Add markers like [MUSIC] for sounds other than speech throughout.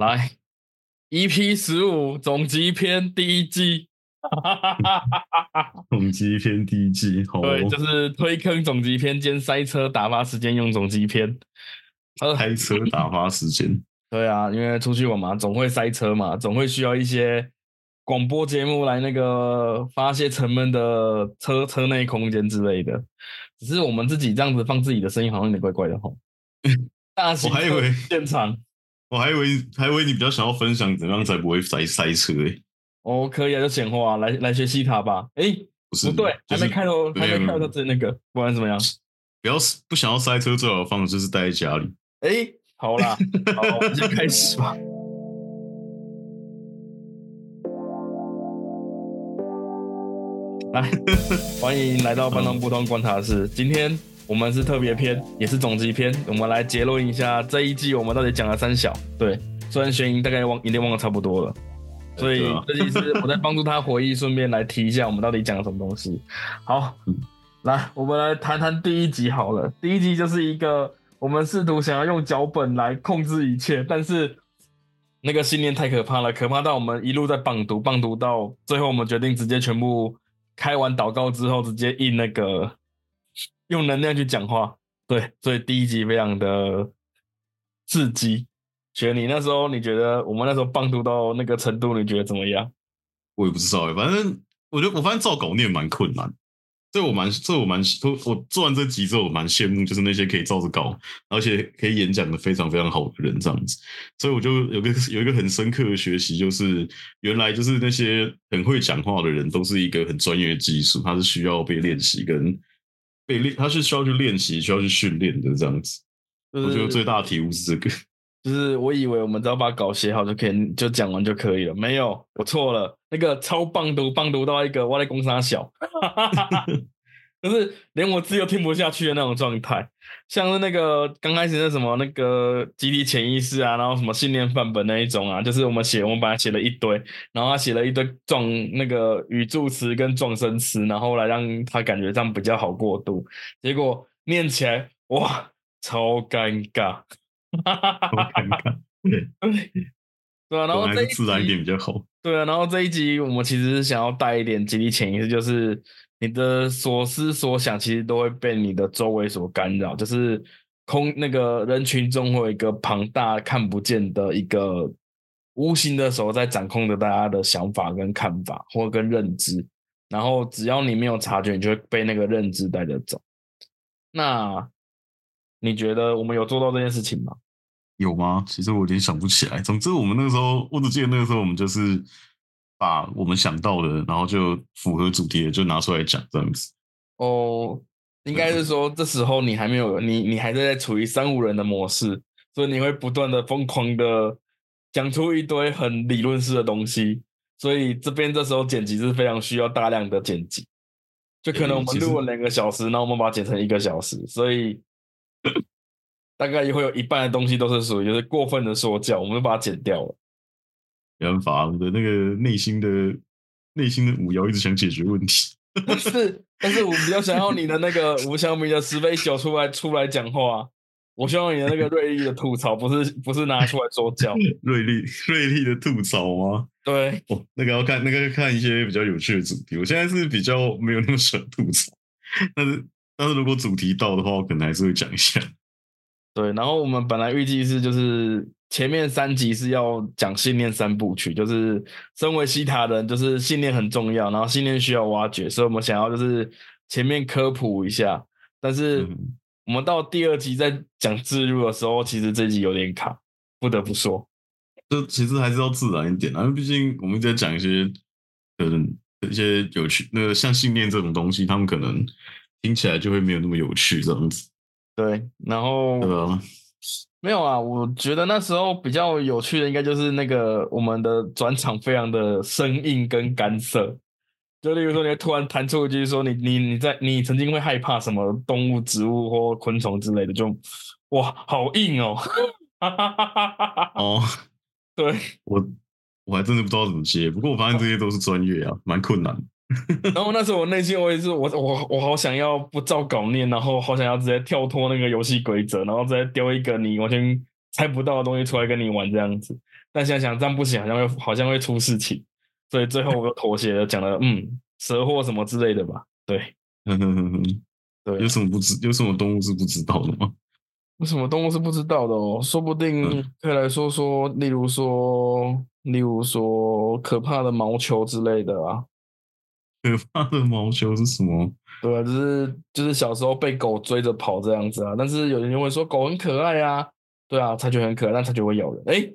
来，EP 十五总集篇第一季，[LAUGHS] 总集篇第一季，好，对，就是推坑总集篇兼塞车打发时间用总集篇。开车打发时间，[LAUGHS] 对啊，因为出去玩嘛，总会塞车嘛，总会需要一些广播节目来那个发泄沉闷的车车内空间之类的。只是我们自己这样子放自己的声音，好像有点怪怪的哈。[LAUGHS] 大型我还以为现场。我还以为还以为你比较想要分享怎样才不会塞塞车诶。哦，可以啊，就简化，来来学西塔吧。哎，不是，不对，还没开头，还没开头的。就那个，不管怎么样，不要不想要塞车，最好的方式就是待在家里。哎，好啦，好，我们就开始吧。[LAUGHS] 来，[LAUGHS] 欢迎来到半通不通观察室。今天。我们是特别篇，也是总集篇。我们来结论一下这一季我们到底讲了三小。对，虽然悬疑大概忘，已经忘的差不多了。所以这一次我在帮助他回忆，顺便来提一下我们到底讲了什么东西。好，来，我们来谈谈第一集好了。第一集就是一个我们试图想要用脚本来控制一切，但是那个信念太可怕了，可怕到我们一路在棒读棒读到最后，我们决定直接全部开完祷告之后，直接印那个。用能量去讲话，对，所以第一集非常的刺激。雪，你那时候你觉得我们那时候棒读到那个程度，你觉得怎么样？我也不知道哎，反正我觉得我发现照稿念蛮困难。这我蛮，这我蛮，我做完这集之后，我蛮羡慕，就是那些可以照着稿，而且可以演讲的非常非常好的人这样子。所以我就有个有一个很深刻的学习，就是原来就是那些很会讲话的人，都是一个很专业的技术，他是需要被练习跟。被练，他是需要去练习，需要去训练的这样子。我觉得最大的体悟是这个，[LAUGHS] 就是我以为我们只要把稿写好就可以，就讲完就可以了。没有，我错了。那个超棒读，棒读到一个我在公沙小。[LAUGHS] 就是连我自己都听不下去的那种状态，像是那个刚开始那什么那个集体潜意识啊，然后什么信念范本那一种啊，就是我们写，我们把它写了一堆，然后他写了一堆状那个语助词跟状声词，然后来让他感觉这样比较好过渡，结果念起来哇，超尴尬，超尴尬，对，对啊，然后这一自然一点比较好，对啊，然后这一集我们其实是想要带一点集体潜意识，就是。你的所思所想其实都会被你的周围所干扰，就是空那个人群中会有一个庞大看不见的一个无形的手在掌控着大家的想法跟看法或跟认知，然后只要你没有察觉，你就会被那个认知带着走。那你觉得我们有做到这件事情吗？有吗？其实我有点想不起来。总之，我们那个时候，我只记得那个时候我们就是。把我们想到的，然后就符合主题的，就拿出来讲这样子。哦，应该是说这时候你还没有，你你还在处于三五人的模式，所以你会不断的疯狂的讲出一堆很理论式的东西。所以这边这时候剪辑是非常需要大量的剪辑，就可能我们录了两个小时，然后我们把它剪成一个小时，所以 [LAUGHS] 大概也会有一半的东西都是属于就是过分的说教，我们就把它剪掉了。没办法，我的那个内心的内心的五幺一直想解决问题，但 [LAUGHS] 是但是我比较想要你的那个吴小米的十杯酒出来出来讲话，我希望你的那个锐利的吐槽不是不是拿出来说教，[LAUGHS] 锐利锐利的吐槽吗？对，哦，那个要看那个看一些比较有趣的主题，我现在是比较没有那么喜欢吐槽，[LAUGHS] 但是但是如果主题到的话，我可能还是会讲一下。对，然后我们本来预计是就是。前面三集是要讲信念三部曲，就是身为西塔人，就是信念很重要，然后信念需要挖掘，所以我们想要就是前面科普一下。但是我们到第二集在讲自入的时候，其实这集有点卡，不得不说，就其实还是要自然一点啊，因为毕竟我们在讲一些可能一些有趣，那个像信念这种东西，他们可能听起来就会没有那么有趣这样子。对，然后。没有啊，我觉得那时候比较有趣的，应该就是那个我们的转场非常的生硬跟干涩。就例如说，你突然弹出一句说你你你在你曾经会害怕什么动物、植物或昆虫之类的，就哇，好硬哦！[LAUGHS] 哦，对我我还真的不知道怎么接，不过我发现这些都是专业啊，蛮困难。[LAUGHS] 然后那时候我内心我也是我我我好想要不照稿念，然后好想要直接跳脱那个游戏规则，然后直接丢一个你完全猜不到的东西出来跟你玩这样子。但想想这样不行，好像会好像会出事情，所以最后我又妥协了，讲了嗯 [LAUGHS] 蛇或什么之类的吧。对，嗯哼哼哼，对，有什么不知有什么动物是不知道的吗？有什么动物是不知道的哦？说不定嗯可以来说说，例如说，例如说可怕的毛球之类的啊。可怕的毛球是什么？[LAUGHS] 对啊，就是就是小时候被狗追着跑这样子啊。但是有人就会说狗很可爱啊，对啊，它就很可爱，但它就会咬人。哎，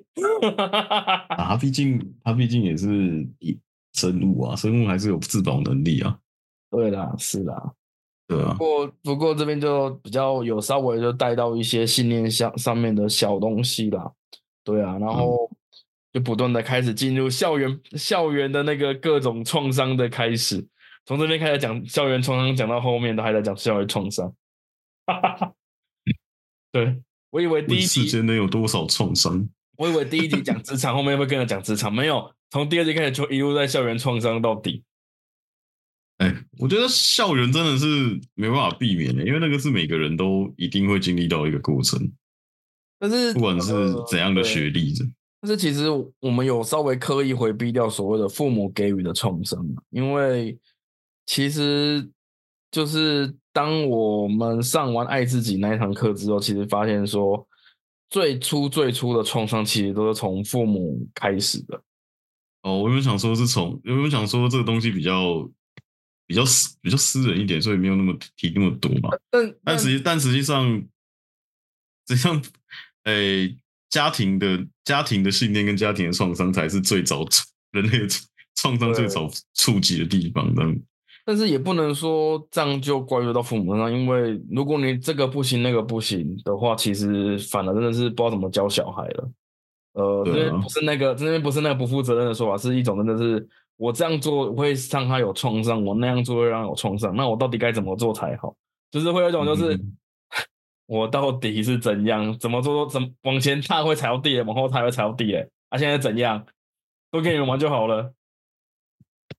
啊，它毕竟它毕竟也是一生物啊，生物还是有自保能力啊，[LAUGHS] 对啦，是啦。对啊不，过不过这边就比较有稍微就带到一些信念上上面的小东西啦，对啊，然后就不断的开始进入校园校园的那个各种创伤的开始，从这边开始讲校园创伤，讲到后面都还在讲校园创伤，[LAUGHS] 对我以为第一集间能有多少创伤？[LAUGHS] 我以为第一集讲职场，后面会跟着讲职场，没有，从第二集开始就一路在校园创伤到底。哎，我觉得校园真的是没办法避免的，因为那个是每个人都一定会经历到一个过程，但是不管是呃怎样的对学历的。但是其实我们有稍微刻意回避掉所谓的父母给予的创伤嘛，因为其实就是当我们上完爱自己那一堂课之后，其实发现说最初最初的创伤其实都是从父母开始的。哦，我原本想说是从，原本想说这个东西比较比较私比较私人一点，所以没有那么提那么多嘛。但但实际但实际上，实际上，诶、家庭的家庭的信念跟家庭的创伤才是最早人类的创伤最早触及的地方。但，但是也不能说这样就怪罪到父母身上，因为如果你这个不行那个不行的话，其实反而真的是不知道怎么教小孩了。呃，不是那个，这边不是那个不负责任的说法，是一种真的是我这样做会让他有创伤，我那样做会让他有创伤，那我到底该怎么做才好？就是会有一种就是、嗯我到底是怎样怎么做怎么往前踏会踩到地雷，往后踏会踩到地雷，啊，现在怎样都给你们玩就好了。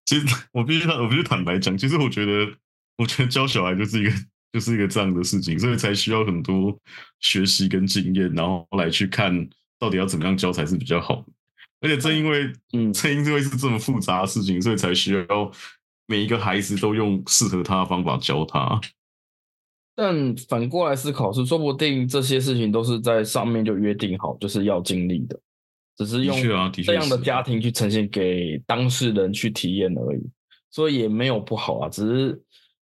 其实我必须我必须坦白讲，其实我觉得，我觉得教小孩就是一个就是一个这样的事情，所以才需要很多学习跟经验，然后来去看到底要怎么样教才是比较好。而且正因为嗯正因为是这么复杂的事情，所以才需要每一个孩子都用适合他的方法教他。但反过来思考是，说不定这些事情都是在上面就约定好，就是要经历的，只是用这样的家庭去呈现给当事人去体验而已，所以也没有不好啊，只是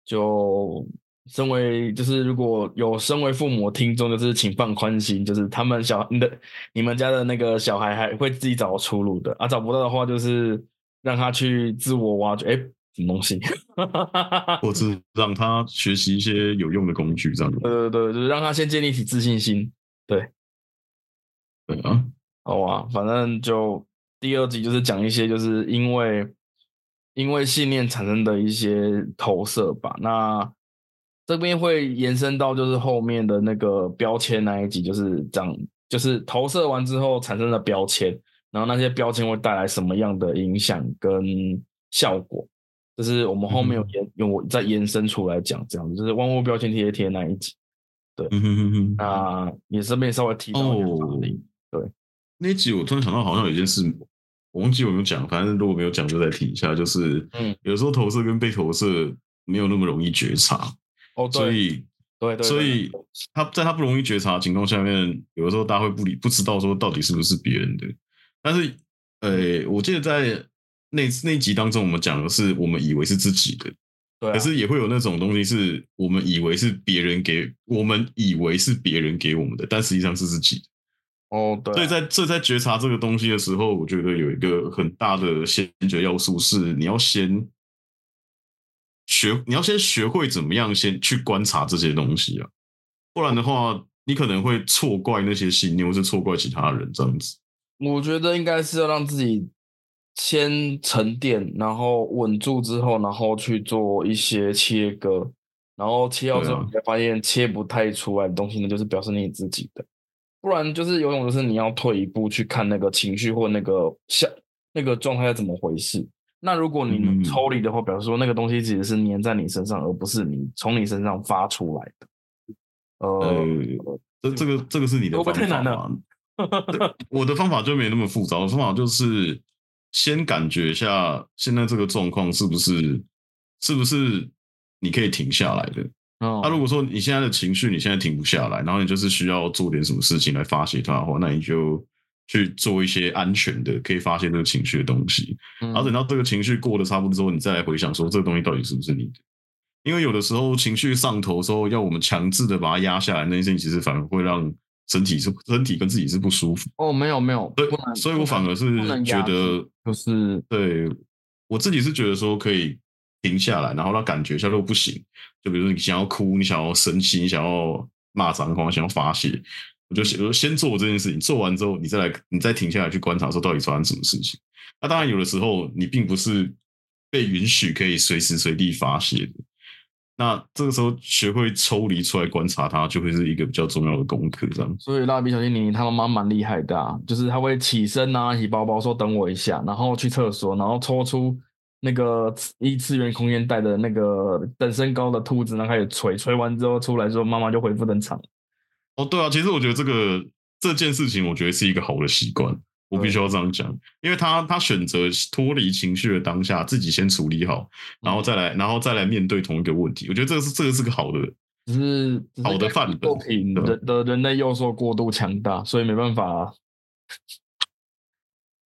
就身为就是如果有身为父母的听众，就是请放宽心，就是他们小你的你们家的那个小孩还会自己找出路的啊，找不到的话就是让他去自我挖掘，哎，什么东西？[LAUGHS] 或是让他学习一些有用的工具，这样子。对对对，就是让他先建立起自信心。对啊，好啊，反正就第二集就是讲一些就是因为因为信念产生的一些投射吧。那这边会延伸到就是后面的那个标签那一集，就是讲就是投射完之后产生的标签，然后那些标签会带来什么样的影响跟效果。就是我们后面有延用我再延伸出来讲，这样子就是万物标签贴一贴那一集，嗯哼哼哼。那也顺便稍微提到一下法哦令。那一集我突然想到，好像有一件事，我忘记有没有讲，反正如果没有讲就再提一下。就是，嗯，有时候投射跟被投射没有那么容易觉察，哦，对，所以，对对，所以他在他不容易觉察的情况下面，有的时候大家会不理不知道说到底是不是别人的。但是，呃，我记得在那那集当中，我们讲的是我们以为是自己的，对啊，可是也会有那种东西是我们以为是别人给我们以为是别人给我们的，但实际上是自己的。哦，对啊，所以在这在觉察这个东西的时候，我觉得有一个很大的先决要素是，你要先学，你要先学会怎么样先去观察这些东西啊，不然的话，你可能会错怪那些信念，或是错怪其他人这样子。我觉得应该是要让自己先沉淀，然后稳住之后，然后去做一些切割，然后切到之后，你才发现切不太出来的东西呢，就是表示你自己的，不然就是有种就是你要退一步去看那个情绪或那个下那个状态是怎么回事。那如果你抽离的话，表示说那个东西其实是粘在你身上，而不是你从你身上发出来的。呃，呃，这这个这个是你的会不会方法太难了吗？我的方法就没那么复杂，我的方法就是先感觉一下现在这个状况是不是是不是你可以停下来的。哦那、如果说你现在的情绪你现在停不下来，然后你就是需要做点什么事情来发泄它的话，那你就去做一些安全的可以发泄这个情绪的东西。嗯然后等到这个情绪过得差不多之后，你再来回想说这个东西到底是不是你的。因为有的时候情绪上头的时候，要我们强制的把它压下来，那件事情其实反而会让身体是身体跟自己是不舒服。哦，没有没有，所不能以，所以我反而是觉得，就是对我自己是觉得说可以停下来，然后让感觉一下，如果不行，就比如说你想要哭，你想要生气，你想要骂脏话，想要发泄，我就先先做这件事情，做完之后，你再来，你再停下来去观察说到底发生什么事情。那当然，有的时候你并不是被允许可以随时随地发泄的。那这个时候学会抽离出来观察它，就会是一个比较重要的功课。这样，所以蜡笔小新妮他妈妈蛮厉害的啊，就是他会起身拿起包包说等我一下，然后去厕所，然后抽出那个一次元空间带的那个等身高的兔子，然后开始捶，捶完之后出来之后，妈妈就恢复正常。哦，对啊，其实我觉得这个这件事情，我觉得是一个好的习惯，我必须要这样讲，因为他他选择脱离情绪的当下，自己先处理好，然后再来，然后再来面对同一个问题，我觉得这个是这个是个好的，只是好的范本人的人类幼兽过度强大，所以没办法。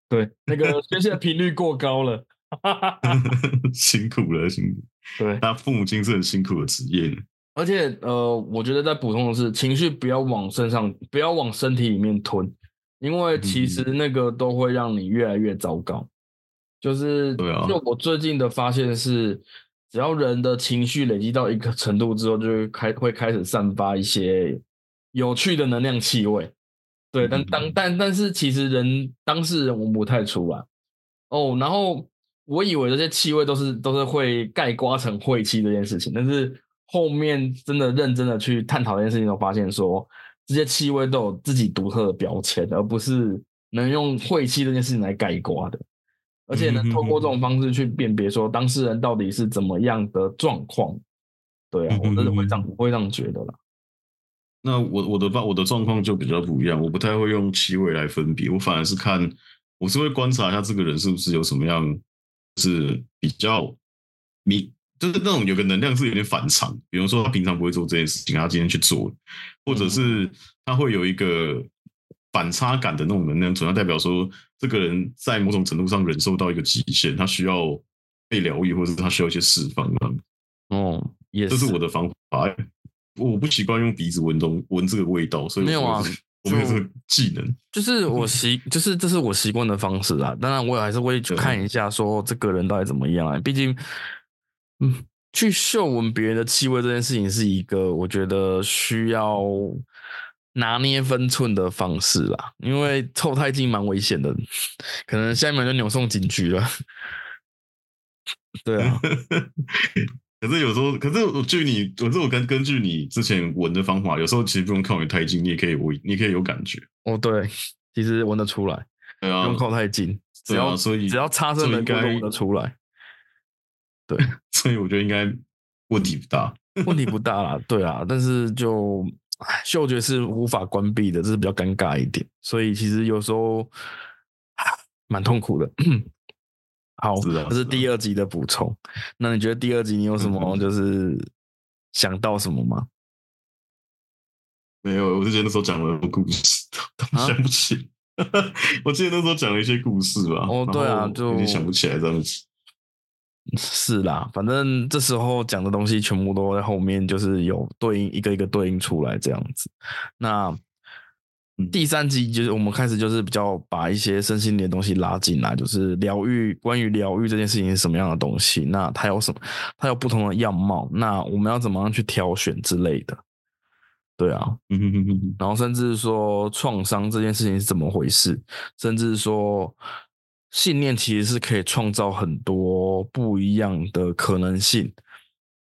对，那个 [LAUGHS] 宣泄频率过高了。[LAUGHS] 辛苦了，辛苦。对，那父母亲是很辛苦的职业呢。而且呃，我觉得在补充的是，情绪不要往身上，不要往身体里面吞，因为其实那个都会让你越来越糟糕。就是，对啊就我最近的发现是，只要人的情绪累积到一个程度之后，就会开会开始散发一些有趣的能量气味。对，但嗯当但但是其实人当事人闻不太出来哦。然后我以为这些气味都是都是会盖刮成晦气这件事情，但是后面真的认真的去探讨这件事情，都发现说这些气味都有自己独特的标签，而不是能用晦气这件事情来盖刮的，而且能透过这种方式去辨别说当事人到底是怎么样的状况。对啊，我真的会这样，我会这样觉得啦。那我我的状我的状况就比较不一样，我不太会用气味来分别，我反而是看，我是会观察一下这个人是不是有什么样，就是比较你就是那种有个能量是有点反常，比如说他平常不会做这件事情，他今天去做，或者是他会有一个反差感的那种能量存在，代表说这个人在某种程度上忍受到一个极限，他需要被疗愈，或者是他需要一些释放这样。哦，也这是我的方法。我不习惯用鼻子闻东闻这个味道，所以没有啊我没有这个技能。就是我习，[LAUGHS] 就是这是我习惯的方式啊。当然，我也还是会去看一下，说这个人到底怎么样啊。毕竟，嗯，去嗅闻别人的气味这件事情是一个我觉得需要拿捏分寸的方式啦。因为凑太近蛮危险的，可能下一秒就扭送警局了。对啊，[LAUGHS] 可是有时候，可是我据你，可是我根根据你之前闻的方法，有时候其实不用靠你太近，你也可以闻，你可以有感觉。哦对，其实闻得出来，对啊不用，靠太近，只要、啊，所以只要擦身所以应该闻得出来。[LAUGHS] 所以我觉得应该问题不大。问题不大啦，对啊，但是就嗅觉是无法关闭的，这是比较尴尬一点，所以其实有时候蛮痛苦的。[CLEARS THROAT] 好，这是第二集的补充。那你觉得第二集你有什么嗯就是想到什么吗？没有，我之前那时候讲了故事，[LAUGHS] 想不起。[LAUGHS] 我记得那时候讲了一些故事吧。哦对啊就有点想不起来这样子。是啦，反正这时候讲的东西全部都在后面，就是有对应一个一个对应出来这样子。那嗯第三集就是我们开始就是比较把一些身心灵的东西拉进来，就是疗愈，关于疗愈这件事情是什么样的东西，那它有什么，它有不同的样貌，那我们要怎么样去挑选之类的。对啊，然后甚至说创伤这件事情是怎么回事，甚至说信念其实是可以创造很多不一样的可能性，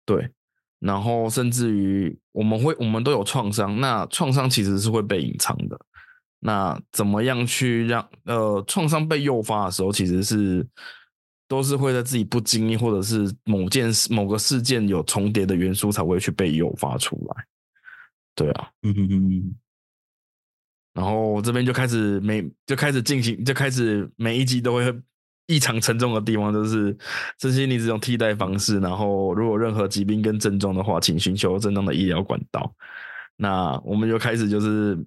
对。然后甚至于我们会，我们都有创伤，那创伤其实是会被隐藏的。那怎么样去让呃创伤被诱发的时候，其实是都是会在自己不经意或者是某件事某个事件有重叠的元素才会去被诱发出来。对啊，嗯嗯嗯然后这边就开始每就开始进行，就开始每一集都会异常沉重的地方，就是身心灵这种替代方式。然后如果任何疾病跟症状的话，请寻求正当的医疗管道。那我们就开始就是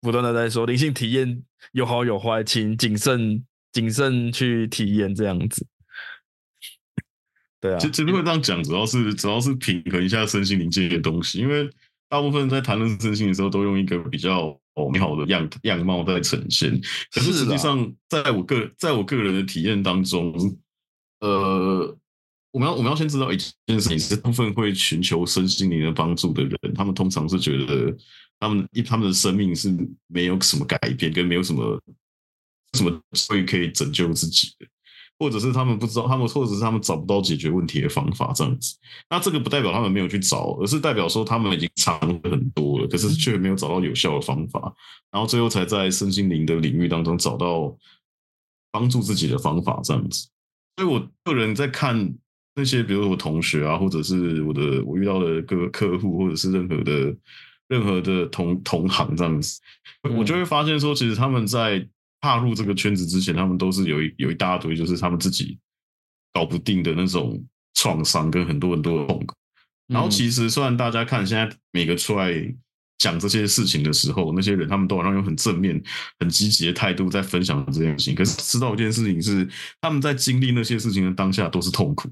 不断的在说灵性体验有好有坏，请谨慎谨慎去体验这样子。对啊，其其实会这样讲，主要是主要是平衡一下身心灵这些东西，因为大部分在谈论身心的时候，都用一个比较美好的样样貌在呈现。可是实际上，在我个在我个人的体验当中，呃，我们要我们要先知道一件事情，是部分会寻求身心灵的帮助的人，他们通常是觉得他们一他们的生命是没有什么改变，跟没有什么什么会可以拯救自己的。或者是他们不知道，他们或者是他们找不到解决问题的方法，这样子。那这个不代表他们没有去找，而是代表说他们已经尝了很多了，可是却没有找到有效的方法，然后最后才在身心灵的领域当中找到帮助自己的方法，这样子。所以我个人在看那些，比如我同学啊，或者是我的我遇到的各个客户，或者是任何的任何的同同行这样子，我就会发现说，其实他们在。踏入这个圈子之前，他们都是有一有一大堆，就是他们自己搞不定的那种创伤跟很多很多的痛苦。然后，其实虽然大家看现在每个出来讲这些事情的时候，那些人他们都好像用很正面、很积极的态度在分享这件事情，可是知道一件事情是，他们在经历那些事情的当下都是痛苦，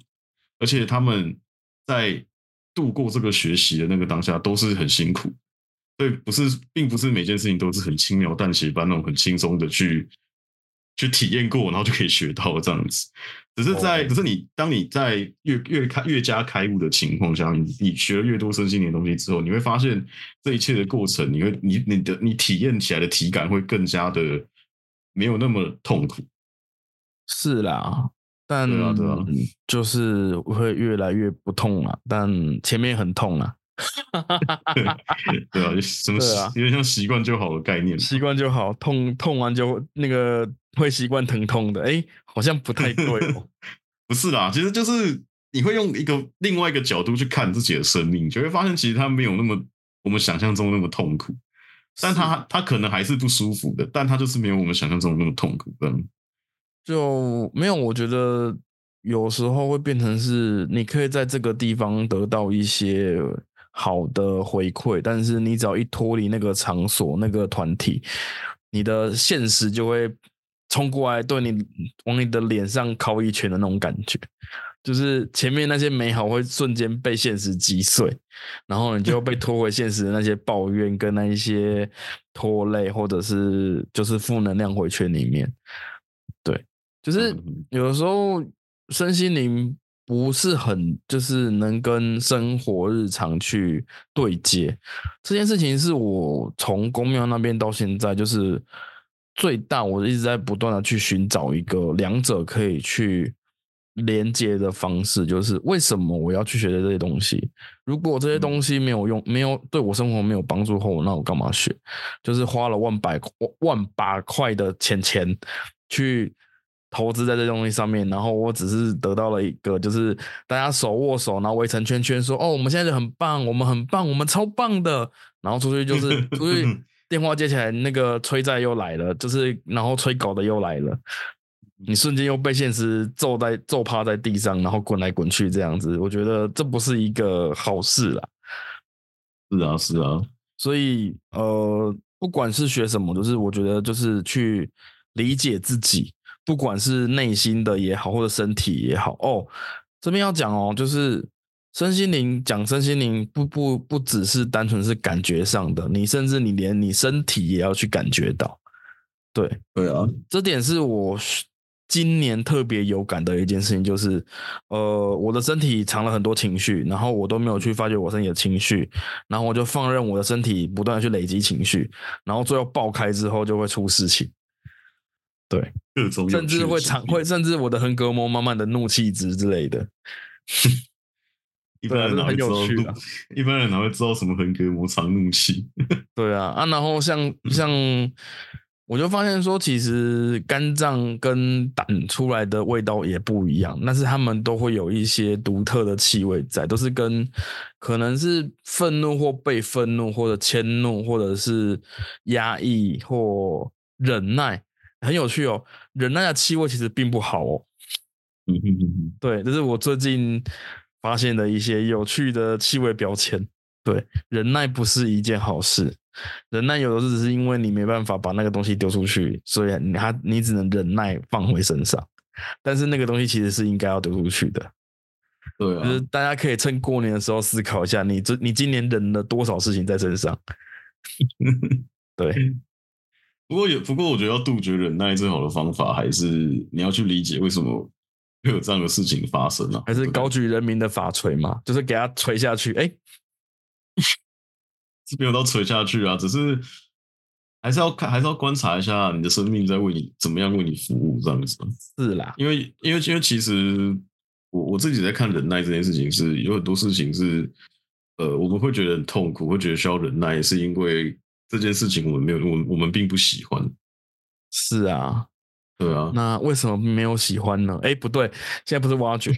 而且他们在度过这个学习的那个当下都是很辛苦。对，不是，并不是每件事情都是很轻描淡写般那种很轻松的去去体验过，然后就可以学到这样子。只是在，只是你当你在越越开越加开悟的情况下，你你学了越多身心灵东西之后，你会发现这一切的过程，你会你你的你体验起来的体感会更加的没有那么痛苦。是啦，但就是会越来越不痛了，但前面很痛了。[LAUGHS] 对啊，什么有点像习惯就好的概念，习惯就好，痛痛完就那个会习惯疼痛的，哎，好像不太对哦。[LAUGHS] 不是啦，其实就是你会用一个另外一个角度去看自己的生命，就会发现其实它没有那么我们想象中那么痛苦，但它它可能还是不舒服的，但它就是没有我们想象中那么痛苦。嗯，就没有，我觉得有时候会变成是你可以在这个地方得到一些。好的回馈，但是你只要一脱离那个场所、那个团体，你的现实就会冲过来，对你往你的脸上敲一拳的那种感觉，就是前面那些美好会瞬间被现实击碎，然后你就被拖回现实的那些抱怨跟那一些拖累，或者是就是负能量回圈里面。对，就是有的时候身心灵。不是很就是能跟生活日常去对接，这件事情是我从公庙那边到现在就是最大，我一直在不断的去寻找一个两者可以去连接的方式，就是为什么我要去学的这些东西？如果这些东西没有用，没有对我生活没有帮助后，那我干嘛学？就是花了万百万把块的钱钱去。投资在这东西上面，然后我只是得到了一个，就是大家手握手，然后围成圈圈，说：“哦，我们现在就很棒，我们很棒，我们超棒的。”然后出去就是 [LAUGHS] 出去电话接起来，那个催债又来了，就是然后催稿的又来了，你瞬间又被现实揍在揍趴在地上，然后滚来滚去这样子，我觉得这不是一个好事啦。是啊，是啊，所以呃，不管是学什么，就是我觉得就是去理解自己。不管是内心的也好，或者身体也好，哦，这边要讲哦，就是身心灵讲身心灵，不不不只是单纯是感觉上的，你甚至你连你身体也要去感觉到，对对啊，这点是我今年特别有感的一件事情，就是呃，我的身体藏了很多情绪，然后我都没有去发觉我身体的情绪，然后我就放任我的身体不断的去累积情绪，然后最后爆开之后就会出事情。对，甚至会藏会，甚至我的横膈膜慢慢的怒气值之类的。[LAUGHS] 一般人哪会知道？一般人哪会知道什么横膈膜藏怒气？[LAUGHS] 对啊，啊，然后像像我就发现说，其实肝脏跟胆出来的味道也不一样，但是他们都会有一些独特的气味在，都是跟可能是愤怒或被愤怒，或者迁怒，或者是压抑或忍耐，很有趣哦。忍耐的气味其实并不好哦。嗯哼哼哼，对，这是我最近发现的一些有趣的气味标签。对，忍耐不是一件好事。忍耐有的是只是因为你没办法把那个东西丢出去，所以你他你只能忍耐放回身上。但是那个东西其实是应该要丢出去的。对就是啊，大家可以趁过年的时候思考一下，你这你今年忍了多少事情在身上？[LAUGHS] 对，不过也不过我觉得要杜绝忍耐最好的方法还是你要去理解为什么会有这样的事情发生啊，还是高举人民的法锤嘛，就是给他锤下去。哎，[LAUGHS] 是没有到垂下去啊，只是还是要看，还是要观察一下你的生命在为你怎么样为你服务这样子。是啦，因为因为因为其实我我自己在看忍耐这件事情是有很多事情是呃我们会觉得很痛苦，会觉得需要忍耐，是因为这件事情我们没有我们我们并不喜欢。是啊。对啊，那为什么没有喜欢呢？哎，不对，现在不是挖掘，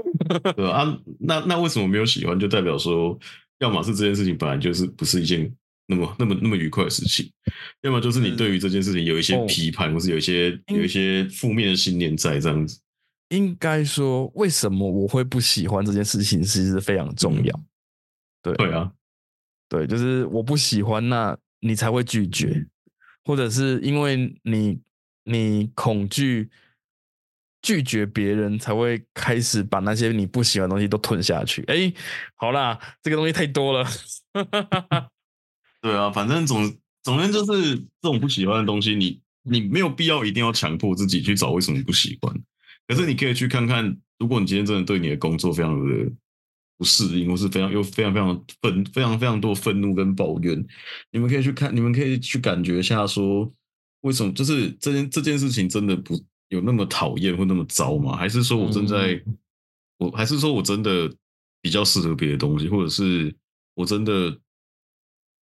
[LAUGHS] 对啊，啊那那为什么没有喜欢？就代表说，要么是这件事情本来就是不是一件那么那么那么愉快的事情，要么就是你对于这件事情有一些哦批判，或是有一些有一些负面的信念在这样子。应该说，为什么我会不喜欢这件事情，其实非常重要。对对啊，对，就是我不喜欢，那你才会拒绝，或者是因为你你恐惧拒绝别人，才会开始把那些你不喜欢的东西都吞下去。哎，好啦，这个东西太多了。[LAUGHS] 对啊，反正总总之就是这种不喜欢的东西，你你没有必要一定要强迫自己去找为什么不喜欢，可是你可以去看看，如果你今天真的对你的工作非常的不适应，或是非常有非常非常愤非常非常多愤怒跟抱怨，你们可以去看，你们可以去感觉一下说，为什么就是这件这件事情真的不有那么讨厌或那么糟吗？还是说我正在，我还是说我真的比较适合别的东西，或者是我真的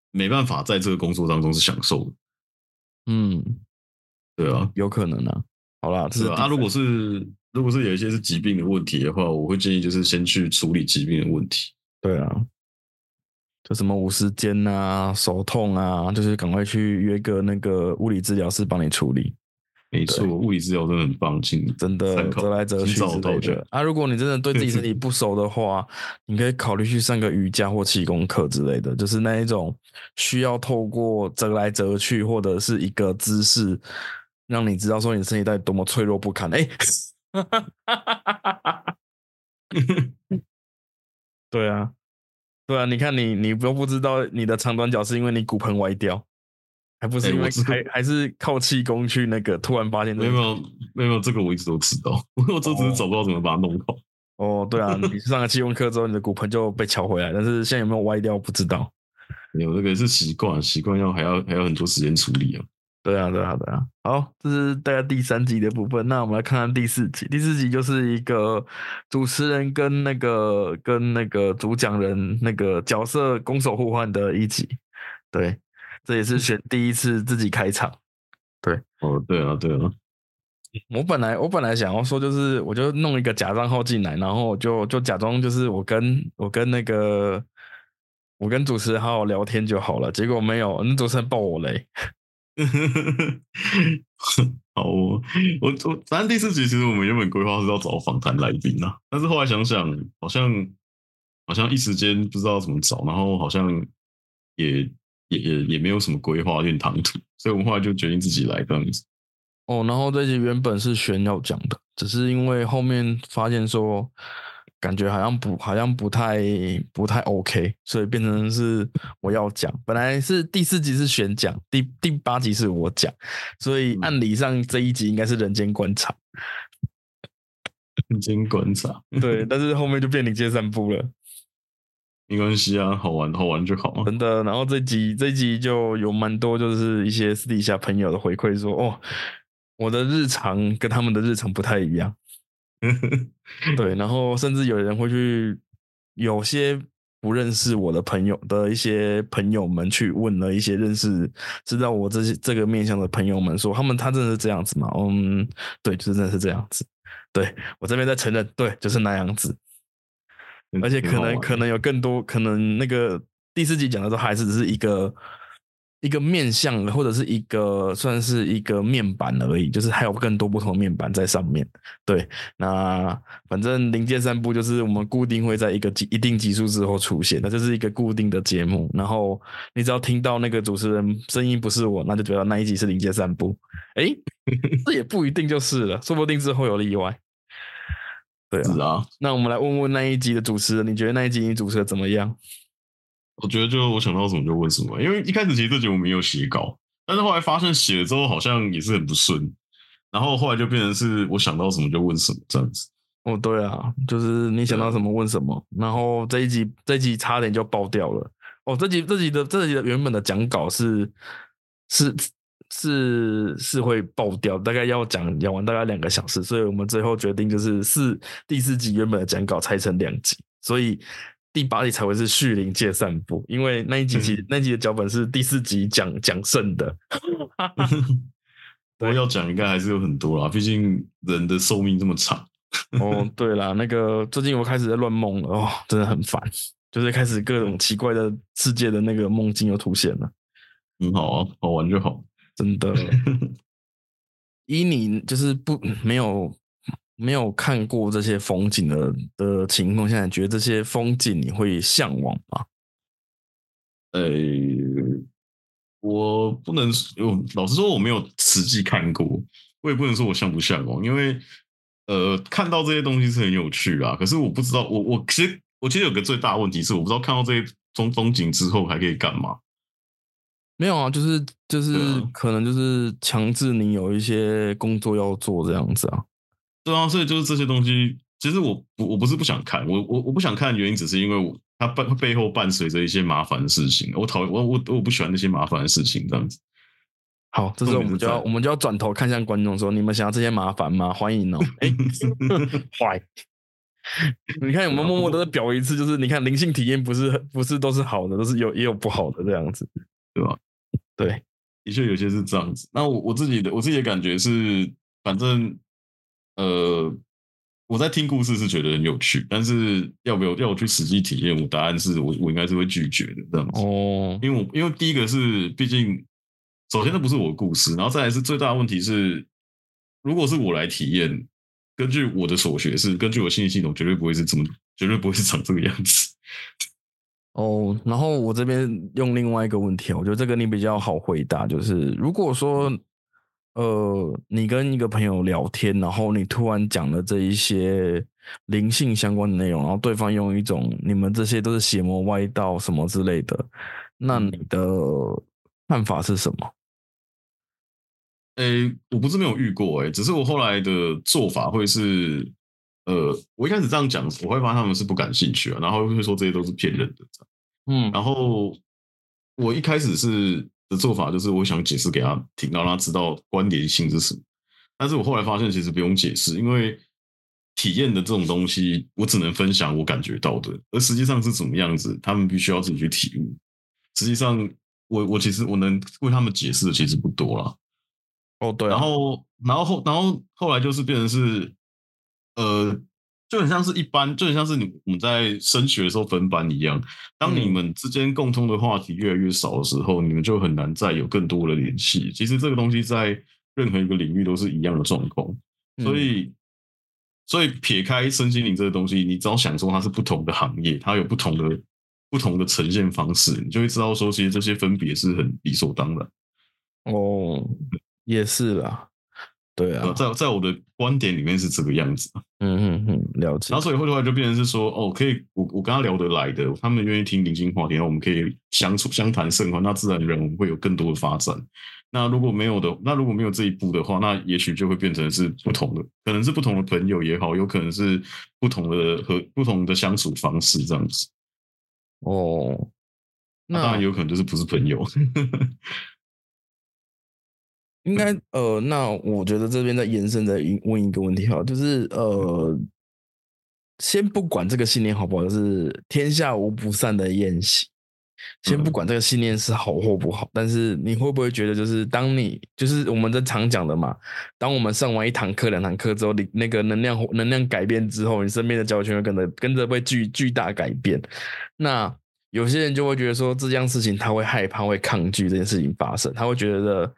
没办法在这个工作当中是享受的，嗯，对啊，有可能啊。好啦，是啊。是第啊，如果是如果是有一些是疾病的问题的话，我会建议就是先去处理疾病的问题。对啊，就什么五十肩啊、手痛啊，就是赶快去约个那个物理治疗师帮你处理。没错，物理治疗真的很棒，请真的折来折去之类的啊。如果你真的对自己身体不熟的话，你可以考虑去上个瑜伽或气功课之类的，就是那一种需要透过折来折去或者是一个姿势，让你知道说你身体到底多么脆弱不堪。哎，[LAUGHS] 对啊，对啊，你看你你都不知道你的长短脚是因为你骨盆歪掉，还不是因为、还还是靠气功去那个突然发现这个没有没有这个我一直都知道，[LAUGHS] 我这只是找不到怎么把它弄好。哦，对啊，你上了气功课之后，你的骨盆就被敲回来，但是现在有没有歪掉不知道。有那个是习惯，习惯要还要还要很多时间处理啊。对啊，对啊，对啊。好，这是大概第三集的部分。那我们来看看第四集。第四集就是一个主持人跟那个跟那个主讲人那个角色攻守互换的一集。对，这也是选第一次自己开场。[LAUGHS] 对哦，对啊，对啊，[LAUGHS] 我本来我本来想要说，就是我就弄一个假账号进来，然后我就就假装就是我跟我跟那个我跟主持人好好聊天就好了。结果没有，那主持人爆我雷。[LAUGHS] 好哦，我我反正第四集其实我们原本规划是要找访谈来宾啊，但是后来想想，好像好像一时间不知道怎么找，然后好像也也也也没有什么规划，有点唐突，所以我们后来就决定自己来这样子。哦，然后这集原本是轩要讲的，只是因为后面发现说，感觉好像不好像不太不太 OK，所以变成是我要讲。本来是第四集是选讲，第第八集是我讲，所以嗯按理上这一集应该是人间观察，人间观察，对，但是后面就变领街散步了。没关系啊，好玩好玩就好啊。真的。然后这集这集就有蛮多，就是一些私底下朋友的回馈说，哦，我的日常跟他们的日常不太一样。[LAUGHS] 对，然后甚至有人会去，有些不认识我的朋友的一些朋友们去问了一些认识知道我这些这个面向的朋友们说，他们他真的是这样子吗？嗯，对，就是真的是这样子。对我这边在承认，对，就是那样子。而且可能可能有更多，可能那个第四集讲的时候还是只是一个一个面向，或者是一个算是一个面板而已，就是还有更多不同的面板在上面。对，那反正零件散步就是我们固定会在一个一定级数之后出现，那就是一个固定的节目。然后你只要听到那个主持人声音不是我，那就觉得那一集是零件散步。哎，这也不一定就是了，说不定之后有例外。对啊，那我们来问问那一集的主持人，你觉得那一集你主持的怎么样？我觉得就我想到什么就问什么，因为一开始其实这节目没有写稿，但是后来发现写了之后好像也是很不顺，然后后来就变成是我想到什么就问什么这样子。哦，对啊，就是你想到什么问什么，然后这一集这一集差点就爆掉了。哦，这集这集的这集的原本的讲稿是是。是是会爆掉，大概要讲讲完大概两个小时，所以我们最后决定就是四第四集原本的讲稿拆成两集，所以第八集才会是续灵界散步，因为那一集集那集的脚本是第四集讲讲圣的。[LAUGHS] 不过要讲应该还是有很多啦，毕竟人的寿命这么长。[LAUGHS] 哦，对啦，那个最近我开始在乱梦了，哦，真的很烦，就是开始各种奇怪的世界的那个梦境又出现了。很好啊，好玩就好。真的，[LAUGHS] 以你就是不没有没有看过这些风景的的情况下，觉得这些风景你会向往吗？呃，我不能，我老实说我没有实际看过，我也不能说我向不向往，因为呃，看到这些东西是很有趣啊。可是我不知道，我我其实我其实有个最大的问题是，我不知道看到这些风风景之后还可以干嘛。没有啊，就是就是可能就是强制你有一些工作要做这样子啊。对啊，所以就是这些东西，其实我我我不是不想看，我我我不想看的原因只是因为我它背背后伴随着一些麻烦的事情，我讨厌我我我不喜欢那些麻烦的事情这样子。好，这时候我们就要我们就要转头看向观众说：你们想要这些麻烦吗？欢迎哦。哎，[LAUGHS] 坏。你看我们默默的在表一次，就是你看灵性体验不是不是都是好的，都是有也有不好的这样子，对吧？对，的确有些是这样子。那我我自己的我自己的感觉是，反正呃，我在听故事是觉得很有趣，但是要不要要我去实际体验？我答案是我我应该是会拒绝的这样子。哦，因为我因为第一个是，毕竟首先这不是我的故事，然后再来是最大的问题是，如果是我来体验，根据我的所学是，根据我信息系统，绝对不会是这么，绝对不会是长这个样子。[LAUGHS] 哦，然后我这边用另外一个问题，我觉得这个你比较好回答，就是如果说，呃，你跟一个朋友聊天，然后你突然讲了这一些灵性相关的内容，然后对方用一种你们这些都是邪魔歪道什么之类的，那你的看法是什么？诶，我不是没有遇过，诶，只是我后来的做法会是。呃，我一开始这样讲，我会发现他们是不感兴趣啊，然后会说这些都是骗人的，嗯，然后我一开始是的做法就是我想解释给他听，让他知道关联性是什么，但是我后来发现其实不用解释，因为体验的这种东西，我只能分享我感觉到的，而实际上是怎么样子，他们必须要自己去体悟。实际上，我我其实我能为他们解释的其实不多了。哦，对，然后然后后然后后来就是变成是。呃，就很像是一般，就很像是你我们在升学的时候分班一样。当你们之间共通的话题越来越少的时候，你们就很难再有更多的联系。其实这个东西在任何一个领域都是一样的状况。所以，所以撇开身心灵这个东西，你只要想说它是不同的行业，它有不同的不同的呈现方式，你就会知道说，其实这些分别是很理所当然。哦，也是啦。对啊，在在我的观点里面是这个样子。嗯嗯嗯，了解。然后所以后来就变成是说，哦，可以，我我跟他聊得来的，他们愿意听零星话题，然后我们可以相处相谈甚欢，那自然而然我们会有更多的发展。那如果没有的，那如果没有这一步的话，那也许就会变成是不同的，可能是不同的朋友也好，有可能是不同的和不同的相处方式这样子。哦，那当然有可能就是不是朋友。[LAUGHS] 应该呃，那我觉得这边再延伸再问一个问题哈，就是呃，先不管这个信念好不好，就是天下无不散的宴席。先不管这个信念是好或不好，但是你会不会觉得，就是当你就是我们在常讲的嘛，当我们上完一堂课、两堂课之后，你那个能量能量改变之后，你身边的交友圈会跟着跟着被巨巨大改变。那有些人就会觉得说，这件事情他会害怕、会抗拒这件事情发生，他会觉得，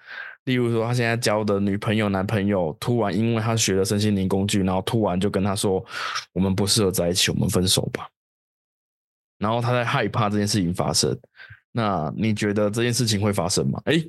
例如说他现在交的女朋友、男朋友，突然因为他学了身心灵工具，然后突然就跟他说，我们不适合在一起，我们分手吧。然后他在害怕这件事情发生，那你觉得这件事情会发生吗？哎，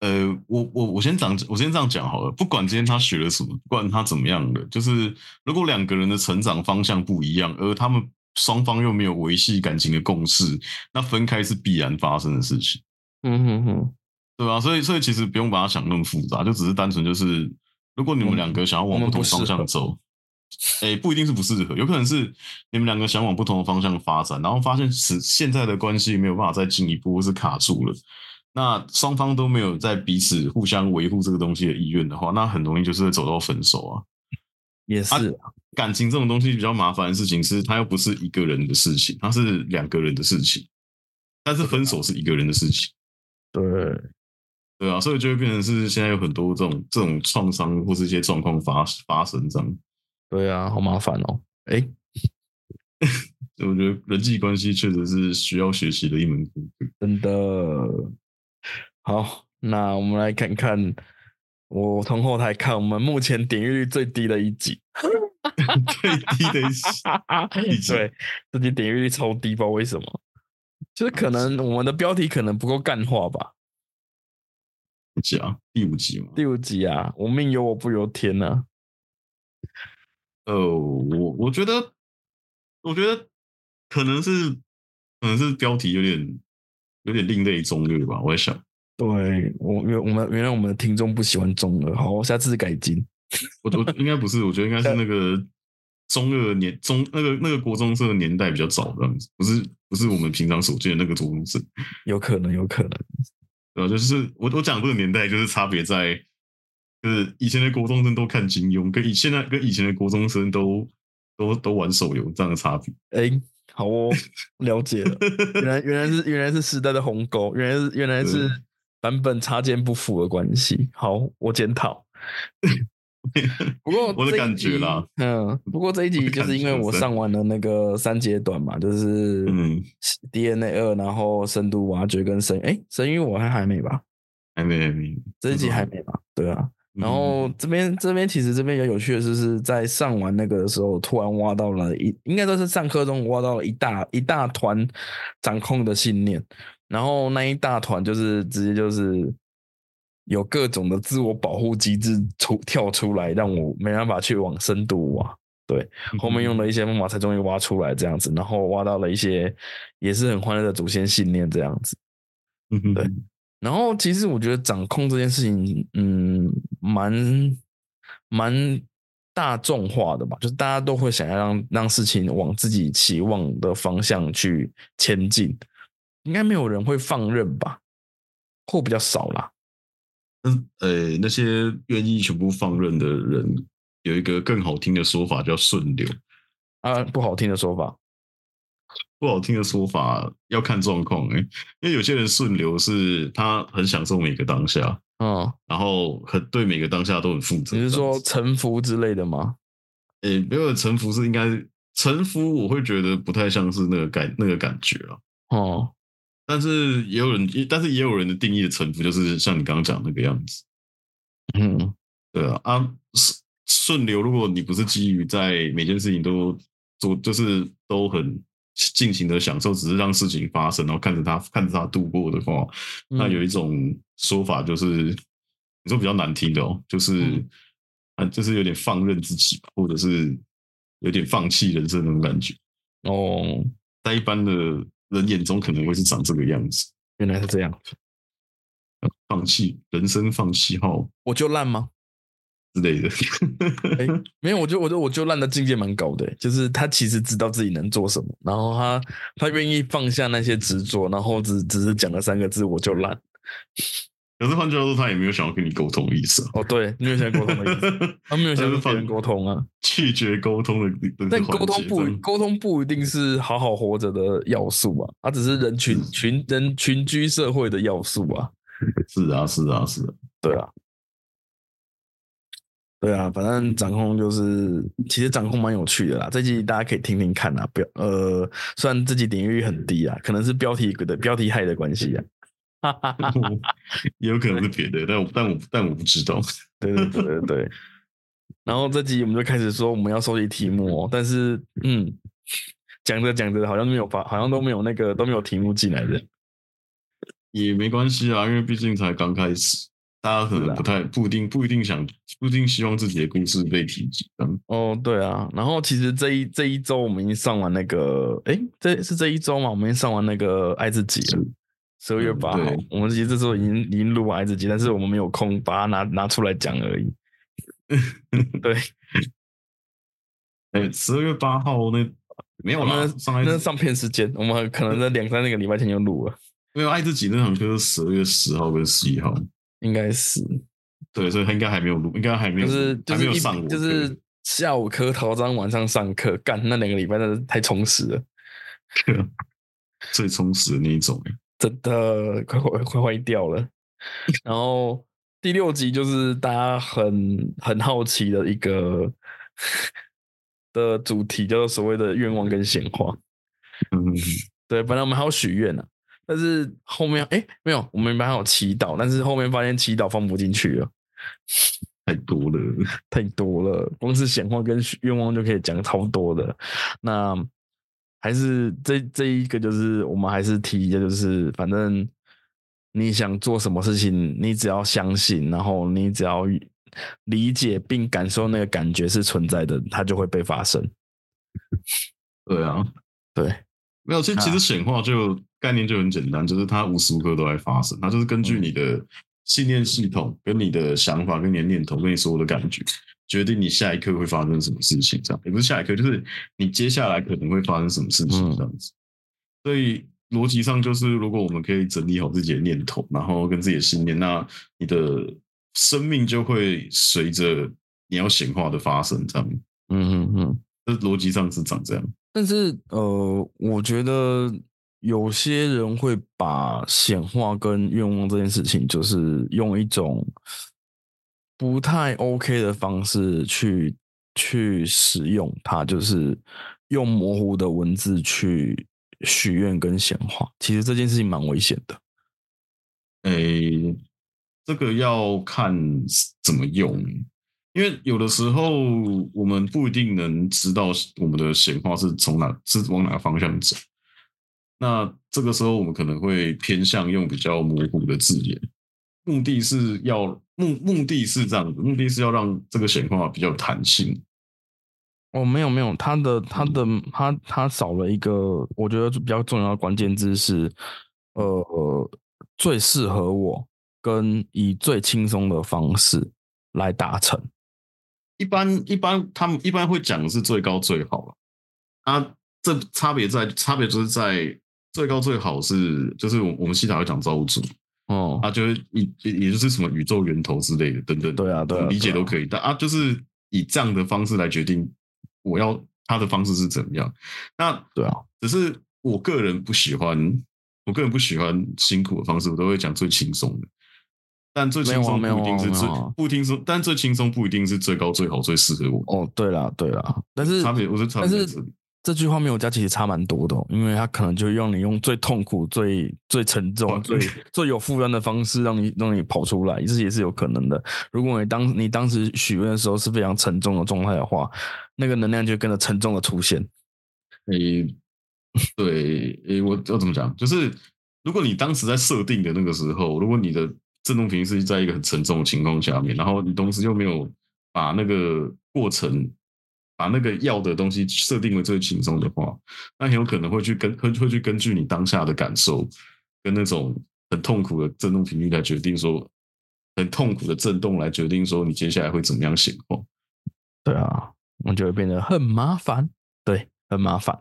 呃，我我我先讲，我先这样讲好了。不管今天他学了什么，不管他怎么样的，就是如果两个人的成长方向不一样，而他们双方又没有维系感情的共识，那分开是必然发生的事情。嗯哼哼，对吧？所以所以其实不用把它想那么复杂，就只是单纯就是，如果你们两个想要往不同方向走。哎，不一定是不适合，有可能是你们两个想往不同的方向发展，然后发现是现在的关系没有办法再进一步，或是卡住了。那双方都没有在彼此互相维护这个东西的意愿的话，那很容易就是会走到分手啊。也是，感情这种东西比较麻烦的事情是，它又不是一个人的事情，它是两个人的事情。但是分手是一个人的事情。对，对啊，所以就会变成是现在有很多这种这种创伤或是一些状况发发生这样。对啊，好麻烦哦。哎，[LAUGHS] 我觉得人际关系确实是需要学习的一门功课。真的。好，那我们来看看，我从后台看，我们目前点阅率最低的一集，[LAUGHS] [LAUGHS] 最低的一集，对，这集点击率超低，不知道为什么，就是可能我们的标题可能不够干话吧。讲第五集嘛？第五集啊，我命由我不由天呐。呃，我我觉得，我觉得可能是可能是标题有点有点另类中二吧，我在想。对我原我们原来我们的听众不喜欢中二，好，我下次改进。我我应该不是，我觉得应该是那个中二年中那个那个国中生的年代比较早这样子，不是不是我们平常所见的那个国中生。[LAUGHS] 有可能，有可能。对，就是我我讲这个年代，就是差别在。就是以前的国中生都看金庸，跟以现在跟以前的国中生都都都玩手游这样的差别。哎，好哦，了解了。[LAUGHS] 原来原来是原来是时代的鸿沟，原来是原来是版本插件不符的关系。好，我检讨。[LAUGHS] 不过我的感觉啦，嗯，不过这一集就是因为我上完了那个三阶段嘛，就是嗯 DNA 二，然后深度挖掘跟神，哎，神域我还还没吧？还没还没，这一集还没吧？对啊。然后这边这边其实这边有有趣的是是在上完那个的时候，突然挖到了一，应该说是上课中挖到了一大一大团掌控的信念，然后那一大团就是直接就是有各种的自我保护机制出跳出来，让我没办法去往深度挖。对，后面用了一些方法才终于挖出来这样子，然后挖到了一些也是很欢乐的祖先信念这样子。嗯对。然后，其实我觉得掌控这件事情，嗯，蛮蛮大众化的吧，就是大家都会想要让让事情往自己期望的方向去前进，应该没有人会放任吧，或比较少啦。嗯，呃，那些愿意全部放任的人，有一个更好听的说法叫顺流啊，不好听的说法。[LAUGHS] 不好听的说法要看状况哎，因为有些人顺流是他很享受每个当下，嗯，然后很对每个当下都很负责。你是说臣服之类的吗？诶，没有臣服是应该臣服，我会觉得不太像是那个感那个感觉啊。哦，但是也有人，但是也有人的定义的臣服就是像你刚刚讲那个样子。嗯，对啊，啊顺顺流，如果你不是基于在每件事情都做，就是都很。尽情的享受，只是让事情发生，然后看着他看着他度过的话，那有一种说法就是，你说比较难听的哦，就是啊，就是有点放任自己，或者是有点放弃人生那种感觉。哦，在一般的人眼中，可能会是长这个样子。原来是这样子，放弃人生，放弃后，我就烂吗？之类的，哎，没有，我觉得，我觉得，我就烂的境界蛮高的，就是他其实知道自己能做什么，然后他他愿意放下那些执着，然后只只是讲了三个字，我就烂。可是换句话说，他也没有想要跟你沟通的意思啊。哦，对，没有想沟通的意思，[LAUGHS] 他没有想跟别人沟通啊。拒绝沟通的，但沟通不沟通不一定是好好活着的要素啊，它只是人群群人群居社会的要素啊。是啊，是啊，是啊，对啊。对啊，反正掌控就是，其实掌控蛮有趣的啦。这集大家可以听听看啊，不要呃，虽然这集点击率很低啊，可能是标题的标题害的关系啊。哈哈哈有可能是别的，但我但我但我不知道。对对对对对。[LAUGHS] 然后这集我们就开始说我们要收集题目，哦，但是嗯，讲着讲着好像没有发，好像都没有那个都没有题目进来的。也没关系啊，因为毕竟才刚开始。大家可能不太不一定不一定想不一定希望自己的故事被提及。哦，对啊。然后其实这一这一周我们已经上完那个，哎，这是这一周嘛？我们已经上完那个爱自己了。十二月八号，我们其实这时候已经已经录完爱自己，但是我们没有空把它拿拿出来讲而已。[LAUGHS] 对。哎，十二月八号那没有了，上那上片时间，我们可能在两三那个礼拜前就录了。[LAUGHS] 没有爱自己那场课是十二月十号跟十一号。应该是，对，所以他应该还没有录，应该还没有，就是还没有上就是下午课陶章，晚上上课，干那两个礼拜真的太充实了，[LAUGHS] 最充实的那一种，真的快快快坏掉了。然后第六集就是大家很很好奇的一个的主题，叫做所谓的愿望跟显化。嗯，对，本来我们还要许愿呢。但是后面哎没有，我们班有祈祷，但是后面发现祈祷放不进去了，太多了，太多了，光是显化跟愿望就可以讲超多的。那还是这这一个就是我们还是提一下，就是反正你想做什么事情，你只要相信，然后你只要理解并感受那个感觉是存在的，它就会被发生。[LAUGHS] 对啊，对。没有，其实其实显化就概念就很简单，就是它无时无刻都在发生，它就是根据你的信念系统、跟你的想法、跟你的念头、跟你所有的感觉，决定你下一刻会发生什么事情。这样也不是下一刻，就是你接下来可能会发生什么事情这样子。所以逻辑上就是，如果我们可以整理好自己的念头，然后跟自己的信念，那你的生命就会随着你要显化的发生这样。嗯嗯嗯，这逻辑上是长这样。但是，呃，我觉得有些人会把显化跟愿望这件事情，就是用一种不太 OK 的方式去去使用它，就是用模糊的文字去许愿跟显化。其实这件事情蛮危险的。诶，这个要看怎么用。因为有的时候我们不一定能知道我们的显化是从哪是往哪个方向走，那这个时候我们可能会偏向用比较模糊的字眼，目的是要目目的是这样子，目的是要让这个显化比较弹性。哦，没有没有，它的它的它它少了一个，我觉得比较重要的关键字是，呃，最适合我跟以最轻松的方式来达成。一般一般，他们一般会讲的是最高最好了。啊，这差别在差别就是在最高最好是就是我我们西塔会讲造物主哦，啊，就是也也就是什么宇宙源头之类的等等。对啊，对，理解都可以。但啊，就是以这样的方式来决定我要他的方式是怎么样。那对啊，只是我个人不喜欢，我个人不喜欢辛苦的方式，我都会讲最轻松的。但最轻松不一定是最不轻松，但最轻松不一定是最高最好最适合我。哦，对啦对啦，但是差别我是差别是这句话没有加，其实差蛮多的，因为他可能就用你用最痛苦、最最沉重、最 [LAUGHS] 最有负担的方式让你让你跑出来，这也是有可能的。如果你当你当时许愿的时候是非常沉重的状态的话，那个能量就跟着沉重的出现。诶，对，诶，我要怎么讲？就是如果你当时在设定的那个时候，如果你的振动频率是在一个很沉重的情况下面，然后你同时又没有把那个过程、把那个要的东西设定为最轻松的话，那很有可能会去跟会会去根据你当下的感受跟那种很痛苦的振动频率来决定说，很痛苦的震动来决定说你接下来会怎么样显化。对啊，我就会变得很麻烦，对，很麻烦，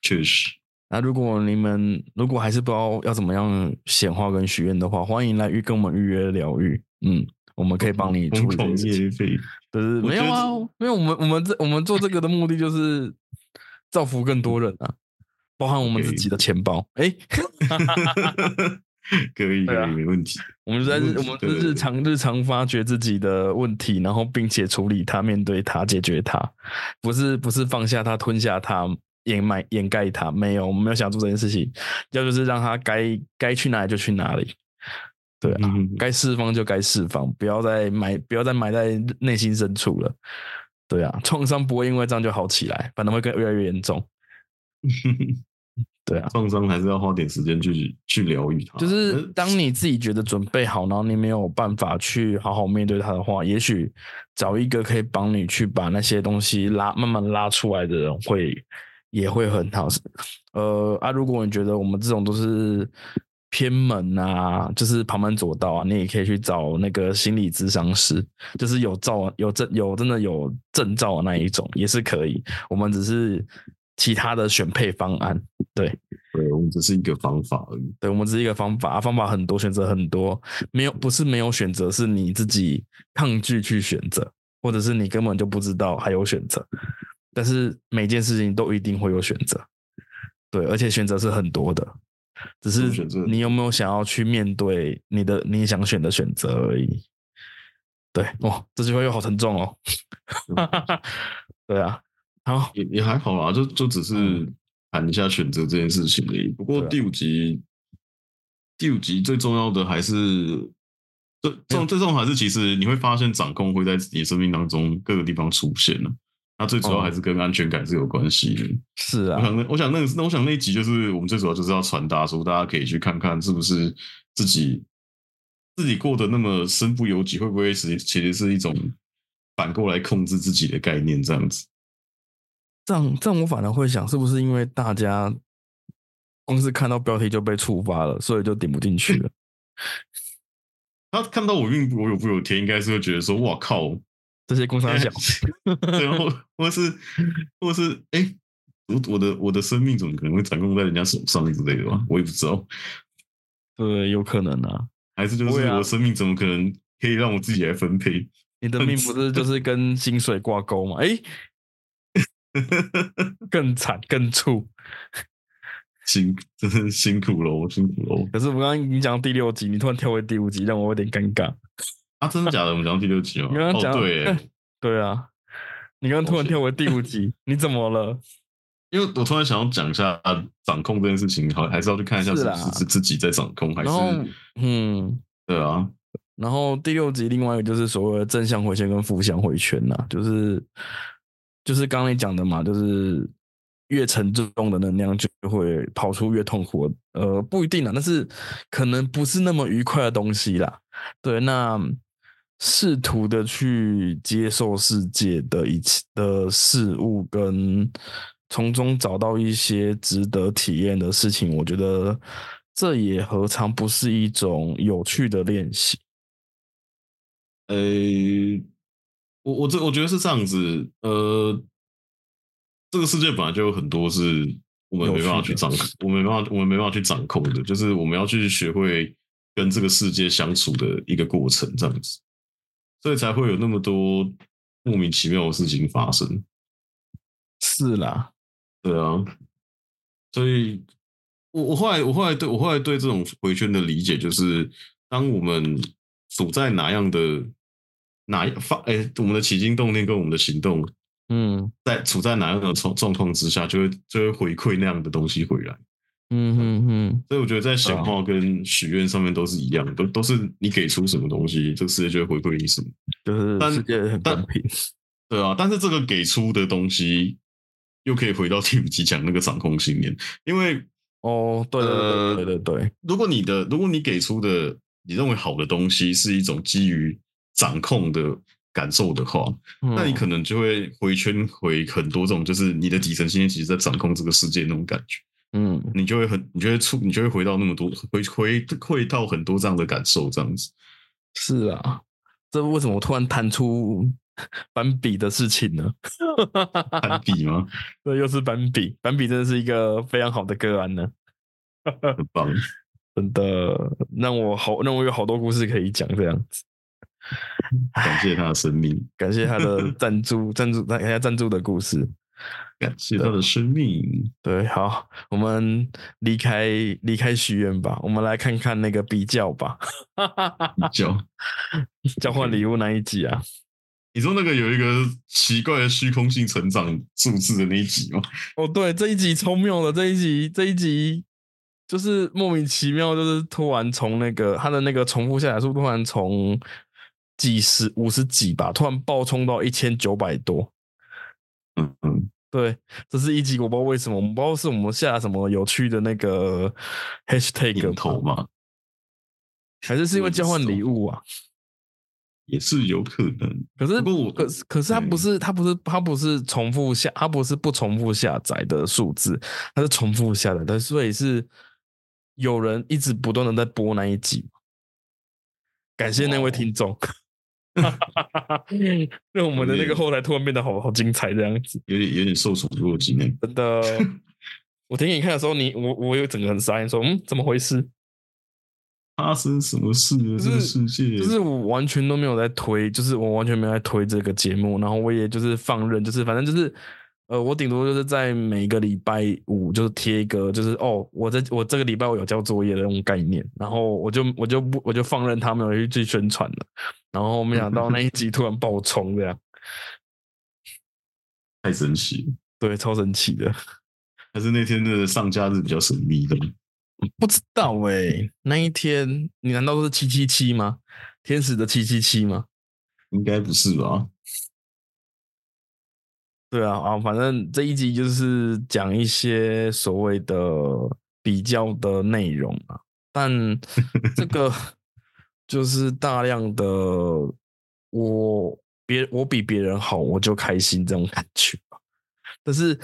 确实。那如果你们如果还是不知道要怎么样显化跟许愿的话，欢迎来预跟我们预约疗愈。嗯，我们可以帮你处理这疯狂件事情业费，对对，我觉得没有啊，没有我们我们这我们做这个的目的就是造福更多人啊，包含我们自己的钱包。哎，可以 [LAUGHS] 可以没问题。我们在日我们日常日常发掘自己的问题，然后并且处理它、面对它、解决它，不是不是放下它、吞下它、掩埋掩盖它。没有，我们没有想做这件事情，要就是让它该该去哪里就去哪里。对啊，嗯该释放就该释放，不要再埋不要再埋在内心深处了。对啊，[LAUGHS] 创伤不会因为这样就好起来，反而会更越来越严重。对啊，创伤还是要花点时间去去疗愈它。就是呃当你自己觉得准备好，然后你没有办法去好好面对它的话，也许找一个可以帮你去把那些东西拉慢慢拉出来的人会也会很好。呃啊，如果你觉得我们这种都是偏门啊，就是旁门左道啊，你也可以去找那个心理咨商师，就是有照有证有真的有证照的那一种，也是可以。我们只是其他的选配方案，对。对我们只是一个方法而已。对，我们只是一个方法，啊方法很多，选择很多，没有不是没有选择，是你自己抗拒去选择，或者是你根本就不知道还有选择。但是每件事情都一定会有选择，对，而且选择是很多的，只是你有没有想要去面对你的你想选的选择而已。对，哇，这句话又好沉重哦。[LAUGHS] 对啊，好，也也还好啦，就就只是谈一下选择这件事情而已。不过第五集，第五集最重要的还是最重最重要还是其实你会发现掌控会在你的生命当中各个地方出现了。那最主要哦还是跟安全感是有关系的。是啊，我想那我想那那我想那一集就是我们最主要就是要传达说，大家可以去看看是不是自己自己过得那么身不由己，会不会其实其实是一种反过来控制自己的概念这样子。这样这样，我反而会想，是不是因为大家光是看到标题就被触发了，所以就点不进去了？[LAUGHS] 他看到我运我有不有天，应该是会觉得说，哇靠，这些工商小，[LAUGHS] 然后或是或是哎、我我的我的生命怎么可能会掌控在人家手上之类的吧？我也不知道，对，有可能啊。还是就是我的生命怎么可能可以让我自己来分配？你的命不是就是跟薪水挂钩吗？哎，[LAUGHS] 更惨更醋。辛真是辛苦喽，辛苦喽！可是我刚刚已经讲到第六集，你突然跳回第五集，让我有点尴尬。啊，真的假的？我们讲到第六集吗？你刚刚讲哦、对耶，[LAUGHS] 对啊，你刚刚突然跳回第五集，你怎么了？[LAUGHS] 因为我突然想要讲一下掌控这件事情，好还是要去看一下是是自己在掌控，还是，嗯，对啊？然后第六集另外一个就是所谓的正向回圈跟负向回圈呐、就是就是刚刚你讲的嘛，就是越沉重的能量就会跑出越痛苦，呃，不一定啊，但是可能不是那么愉快的东西啦。对，那试图的去接受世界的一切的事物，跟从中找到一些值得体验的事情，我觉得这也何尝不是一种有趣的练习？呃，我我这我觉得是这样子，呃，这个世界本来就有很多是我们没办法去掌控，我们没办法，我们没办法去掌控的，就是我们要去学会跟这个世界相处的一个过程，这样子，所以才会有那么多莫名其妙的事情发生。是啦，对啊，所以我我后来我后来对我后来对这种回圈的理解就是，当我们处在哪样的哪一发哎，我们的起心动念跟我们的行动嗯在处在哪样的状状况之下，就会就会回馈那样的东西回来。嗯哼哼，所以我觉得在显化跟许愿上面都是一样的，都都是你给出什么东西，这个世界就会回馈你什么。就是但世界很但公平。[LAUGHS] 对啊，但是这个给出的东西又可以回到第五集讲那个掌控信念，因为哦，对对呃对对对对，如果你的如果你给出的你认为好的东西是一种基于掌控的感受的话，那你可能能就会回圈回很多这种，就是你的底层信念其实在掌控这个世界那种感觉，嗯你就会很，你就会出，你就会回到那么多，回回回到很多这样的感受，这样子。是啊，这为什么我突然弹出斑比的事情呢？[LAUGHS] 攀比吗？对，又是斑比，斑比真的是一个非常好的个案呢。很 [LAUGHS] 棒，真的让我好让我有好多故事可以讲，这样子。感谢他的生命，感谢他的 [LAUGHS] 赞助，赞助感谢赞助的故事。感谢他的生命。对，好，我们离开离开许愿吧，我们来看看那个比较吧。比 [LAUGHS] 较交换礼物那一集啊？你说那个有一个奇怪的虚空性成长数字的那一集吗？哦，对，这一集超妙的，这一集这一集就是莫名其妙，就是突然从那个他的那个重复下载数突然从几十五十几吧，突然暴冲到一千九百多。嗯嗯，对，这是一集，我不知道为什么，我们不知道是我们下什么有趣的那个 hashtag 头吗，还是是因为交换礼物啊？也是有可能。可是，不可是，可是它不是，它不是，它不是重复下，它不是不重复下载的数字，它是重复下载的，所以是有人一直不断的在播那一集。感谢那位听众。[LAUGHS] 让我们的那个后台突然变得好好精彩，这样子，有点有点受宠若惊的，[LAUGHS] 我给你看的时候，你我我有整个很傻眼，说嗯，怎么回事？发生什么事了？这个世界就是我完全都没有在推，就是我完全没有在推这个节目，然后我也就是放任，就是反正就是。呃，我顶多就是在每个礼拜五就是贴一个，就是哦，我在我这个礼拜我有交作业的那种概念，然后我就我就不我就放任他们去去宣传了，然后没想到那一集突然爆冲这样，太神奇了，对，超神奇的，还是那天的上架日比较神秘的，不知道哎，那一天你难道是七七七吗？天使的七七七吗？应该不是吧？对啊，啊，反正这一集就是讲一些所谓的比较的内容啊，但这 [LAUGHS] 个就是大量的我别我比别人好，我就开心这种感觉，但是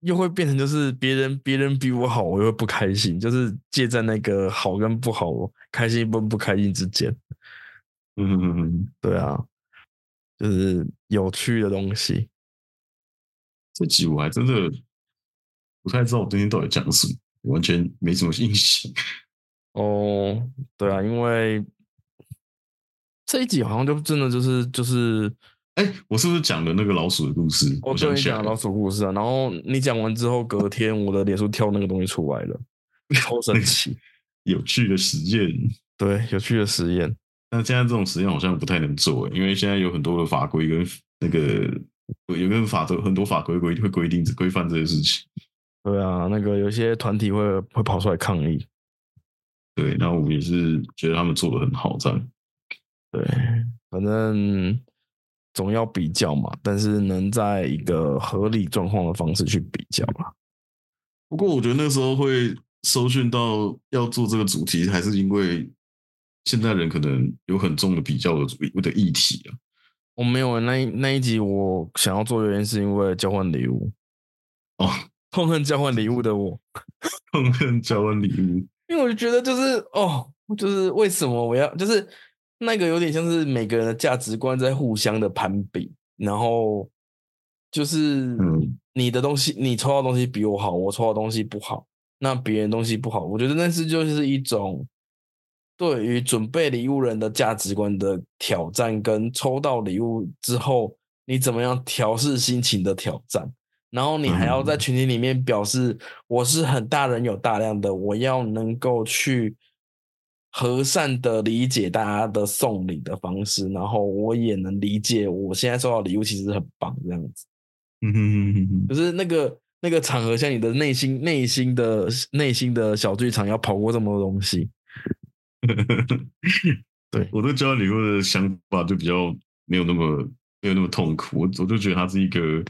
又会变成就是别人别人比我好，我又不开心，就是介在那个好跟不好、开心跟不开心之间。嗯，对啊，就是有趣的东西。这集我还真的不太知道我今天到底讲什么，完全没什么印象。哦，对啊，因为这一集好像就真的就是就是，哎，我是不是讲了那个老鼠的故事？我对你讲老鼠故事啊，然后你讲完之后，隔天我的脸书跳那个东西出来了，超神奇，[LAUGHS] 有趣的实验，对，有趣的实验。但现在这种实验好像不太能做，因为现在有很多的法规跟那个。有个法则，很多法规规会规定规范这些事情。对啊，那个有些团体会会跑出来抗议。对，那我们也是觉得他们做的很好，这样。对，反正总要比较嘛，但是能在一个合理状况的方式去比较嘛。不过我觉得那时候会搜寻到要做这个主题，还是因为现在人可能有很重的比较的的议题啊。我没有那那一集，我想要做原因是因为交换礼物。哦，[LAUGHS] 痛恨交换礼物的我，[LAUGHS] 痛恨交换礼物，因为我就觉得就是哦，就是为什么我要就是那个有点像是每个人的价值观在互相的攀比，然后就是你的东西，你抽到东西比我好，我抽到东西不好，那别人东西不好，我觉得那是就是一种。对于准备礼物人的价值观的挑战，跟抽到礼物之后你怎么样调试心情的挑战，然后你还要在群体里面表示我是很大人有大量的，我要能够去和善的理解大家的送礼的方式，然后我也能理解我现在收到礼物其实很棒这样子。嗯哼哼哼哼，就是那个那个场合，下你的内心内心的内心的小剧场，要跑过这么多东西。[LAUGHS] 对，我对交换礼物的想法就比较没有那么没有那么痛苦，我我就觉得它是一个，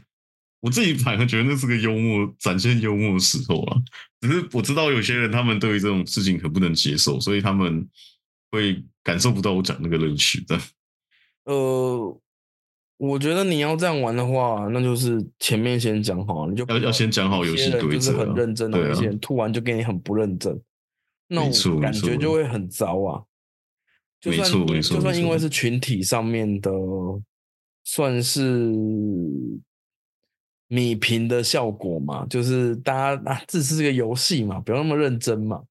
我自己反而觉得那是个幽默展现幽默的时候啊。只是我知道有些人他们对于这种事情很不能接受，所以他们会感受不到我讲那个乐趣的。[LAUGHS] 呃，我觉得你要这样玩的话，那就是前面先讲好，你就要要先讲好游戏规则，很认真，有些人突然就给你很不认真。那种感觉就会很糟啊！就算就算因为是群体上面的算是米平的效果嘛，就是大家啊，这是个游戏嘛，不要那么认真嘛，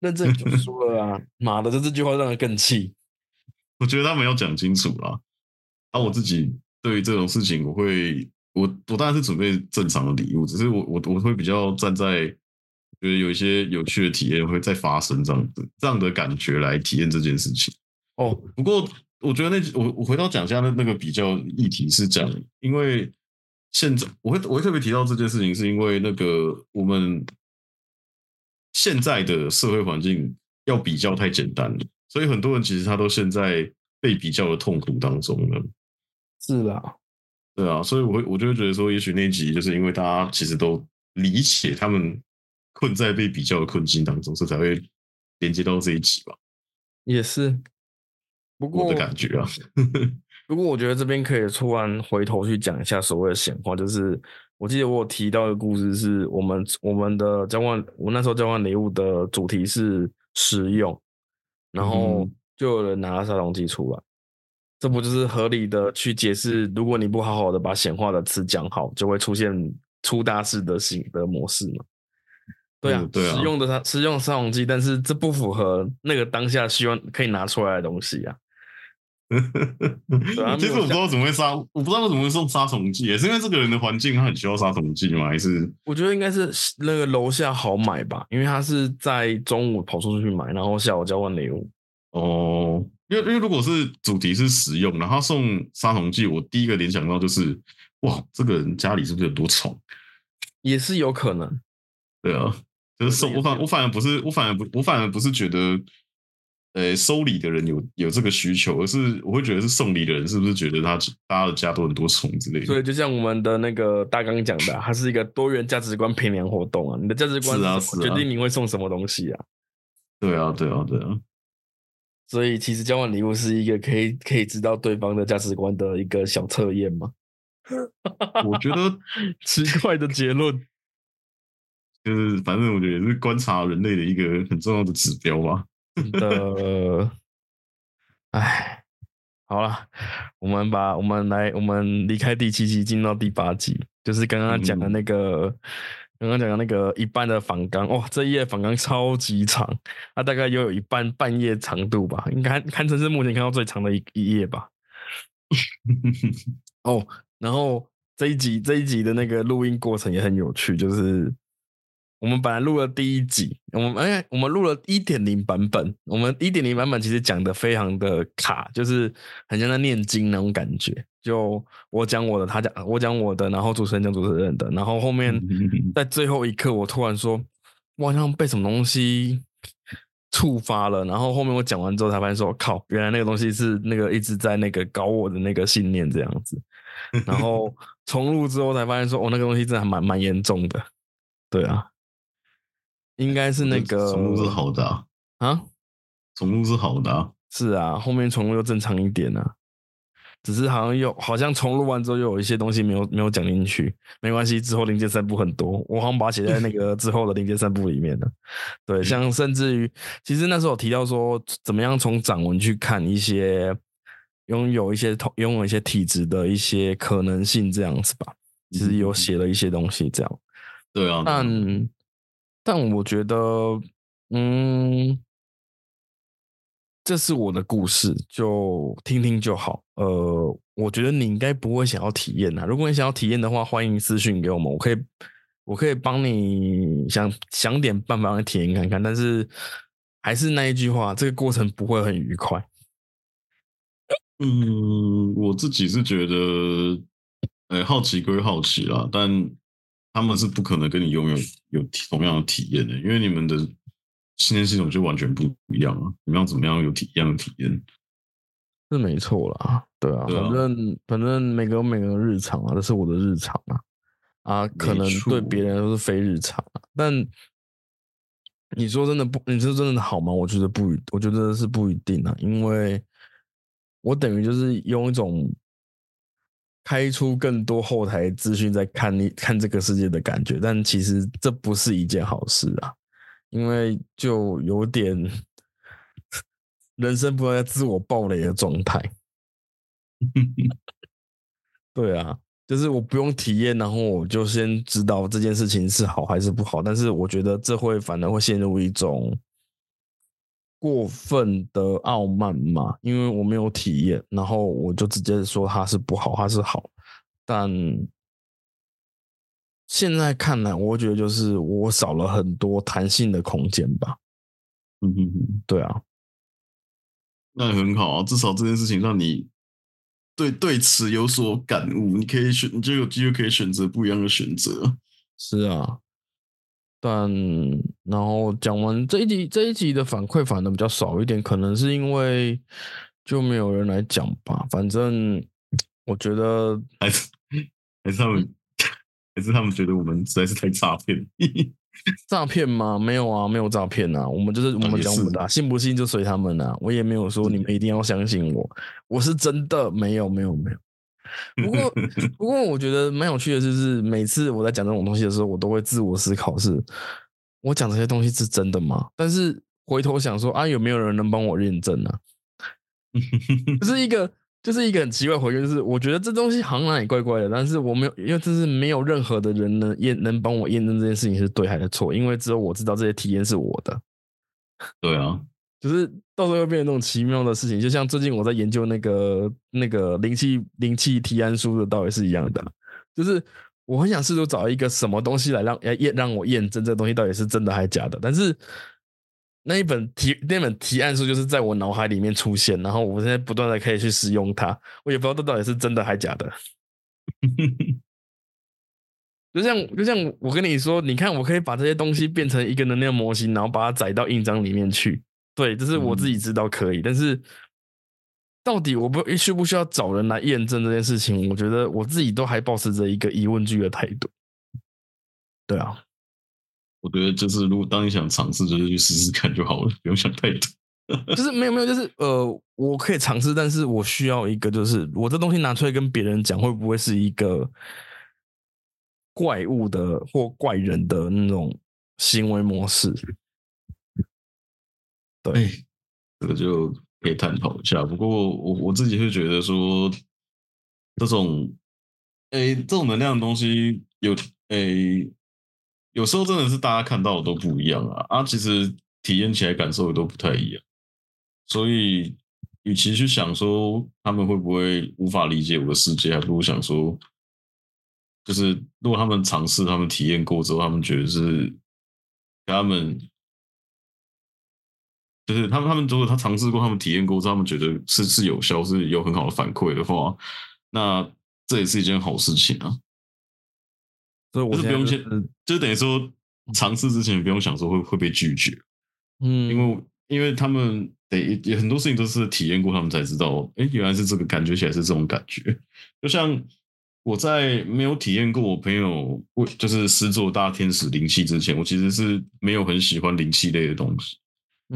认真就 [LAUGHS] 输了啊！妈的，这这句话让人更气。我觉得他没有讲清楚啦。啊，我自己对于这种事情，我会，我我当然是准备正常的礼物，只是我我我会比较站在觉得有一些有趣的体验会再发生这样子这样的感觉来体验这件事情。哦，不过我觉得那我我回到讲一下那那个比较议题是讲，因为现在我会我会特别提到这件事情，是因为那个我们现在的社会环境要比较太简单了，所以很多人其实他都现在被比较的痛苦当中了。是啦，对啊，所以我会我就会觉得说，也许那集就是因为大家其实都理解他们困在被比较的困境当中，所以才会连接到这一集吧。也是。不过我的感觉啊，[LAUGHS] 不过我觉得这边可以突然回头去讲一下所谓的显化，就是我记得我有提到一个故事，是我们我们的交换，我那时候交换礼物的主题是实用，然后就有人拿了杀虫剂出来，这不就是合理的去解释，如果你不好好的把显化的词讲好，就会出现出大事的型的模式嘛？对啊，对啊，实用的它实用杀虫剂，但是这不符合那个当下希望可以拿出来的东西啊。[LAUGHS] 其实我不知道怎么会杀，我不知道为什么会送杀虫剂，也是因为这个人的环境他很需要杀虫剂吗？还是我觉得应该是那个楼下好买吧，因为他是在中午跑出去买，然后下午交换礼物。哦，因为因为如果是主题是实用，然后送杀虫剂，我第一个联想到就是哇，这个人家里是不是有多宠？也是有可能。对啊，就是送我反我反而不是我反而不我反而不是觉得。呃，收礼的人有有这个需求，而是我会觉得是送礼的人是不是觉得他大家的家都很多虫之类的？对，就像我们的那个大纲讲的，它是一个多元价值观评量活动啊。你的价值观是啊，决定你会送什么东西啊。对啊，对啊，对啊。所以其实交换礼物是一个可以可以知道对方的价值观的一个小测验嘛。我觉得 [LAUGHS] 奇怪的结论，就是反正我觉得也是观察人类的一个很重要的指标吧。的，哎，好了，我们把我们来，我们离开第七集，进到第八集，就是刚刚讲的那个，刚刚讲的那个一半的反纲哦，这一页反纲超级长，它大概又有一半半页长度吧，应该堪称是目前看到最长的一一页吧。[LAUGHS] 哦，然后这一集这一集的那个录音过程也很有趣，就是。我们本来录了第一集，我们哎，我们录了一点零版本。我们一点零版本其实讲的非常的卡，就是很像在念经那种感觉。就我讲我的，他讲我讲我的，然后主持人讲主持人的，然后后面 [LAUGHS] 在最后一刻，我突然说，我好像被什么东西触发了。然后后面我讲完之后才发现说，靠，原来那个东西是那个一直在那个搞我的那个信念这样子。然后 [LAUGHS] 重录之后才发现说，哦，那个东西真的还蛮蛮严重的。对啊。应该是那个重录是好的啊，啊，重录是好的啊，是啊，后面重录又正常一点啊，只是好像又好像重录完之后又有一些东西没有没有讲进去，没关系，之后零件三部很多，我好像把它写在那个 [LAUGHS] 之后的零件三部里面了。对，像甚至于，其实那时候提到说，怎么样从掌纹去看一些拥有一些同拥有一些体质的一些可能性这样子吧，其实有写了一些东西这样。对啊，但。但我觉得，嗯，这是我的故事，就听听就好。呃，我觉得你应该不会想要体验呐。如果你想要体验的话，欢迎私信给我们，我可以，我可以帮你想想点办法来体验看看。但是还是那一句话，这个过程不会很愉快。嗯，我自己是觉得，哎，好奇归好奇啦，但。他们是不可能跟你拥有有同样的体验的，因为你们的信念系统就完全不一样啊！你们要怎么样有体一样的体验？是没错啦，对啊，反正反正每个每个日常啊，这是我的日常啊，啊，可能对别人都是非日常啊。但你说真的不，你说真的好吗？我觉得不，我觉得是不一定啊，因为我等于就是用一种。开出更多后台资讯，在看你 [LAUGHS] 看这个世界的感觉，但其实这不是一件好事啊，因为就有点 [LAUGHS] 人生不在自我暴雷的状态。[LAUGHS] 对啊，就是我不用体验，然后我就先知道这件事情是好还是不好。但是我觉得这会反而会陷入一种过分的傲慢嘛，因为我没有体验，然后我就直接说它是不好，它是好。但现在看来，我觉得就是我少了很多弹性的空间吧。嗯哼哼，对啊，那很好啊，至少这件事情让你对对此有所感悟，你可以选，你就有机会可以选择不一样的选择。是啊。但然后讲完这一集，这一集的反馈反的比较少一点，可能是因为就没有人来讲吧。反正我觉得还是还是他们还是他们觉得我们实在是太诈骗。诈骗吗？没有啊，没有诈骗啊。我们就是我们讲我们的，信不信就随他们啊。我也没有说你们一定要相信我，我是真的没有没有没有。[LAUGHS] 不过不过我觉得蛮有趣的，就是每次我在讲这种东西的时候，我都会自我思考：是我讲这些东西是真的吗？但是回头想说啊，有没有人能帮我验证呢？[LAUGHS] 就是一个就是一个很奇怪回应，就是我觉得这东西好像哪里怪怪的，但是我没有，因为这是没有任何的人能验能帮我验证这件事情是对还是错，因为只有我知道这些体验是我的。对啊。就是到时候会变成那种奇妙的事情，就像最近我在研究那个那个灵气灵气提案书的道理是一样的，就是我很想试图找一个什么东西来让验让我验证这东西到底是真的还是假的，但是那一本提那本提案书就是在我脑海里面出现，然后我现在不断的可以去使用它，我也不知道这到底是真的还是假的。[LAUGHS] 就像就像我跟你说，你看我可以把这些东西变成一个能量模型，然后把它载到印章里面去。对，这是我自己知道可以，但是到底我不需不需要找人来验证这件事情？我觉得我自己都还保持着一个疑问句的态度。对啊，我觉得就是如果当你想尝试，就是去试试看就好了，不用想太多。就是没有没有，就是呃，我可以尝试，但是我需要一个，就是我这东西拿出来跟别人讲，会不会是一个怪物的或怪人的那种行为模式？对，这个就可以探讨一下。不过我我自己会觉得说，这种诶，这种能量的东西有诶，有时候真的是大家看到的都不一样啊啊，其实体验起来感受也都不太一样。所以，与其去想说他们会不会无法理解我的世界，还不如想说，就是如果他们尝试、他们体验过之后，他们觉得是他们。就是他们，他们如果他尝试过，他们体验过，他们觉得是是有效，是有很好的反馈的话，那这也是一件好事情啊。所以我是不用先，就等于说尝试之前不用想说会会被拒绝，嗯，因为因为他们得也很多事情都是体验过，他们才知道，哎，原来是这个感觉起来是这种感觉。就像我在没有体验过我朋友为就是施作大天使灵气之前，我其实是没有很喜欢灵气类的东西。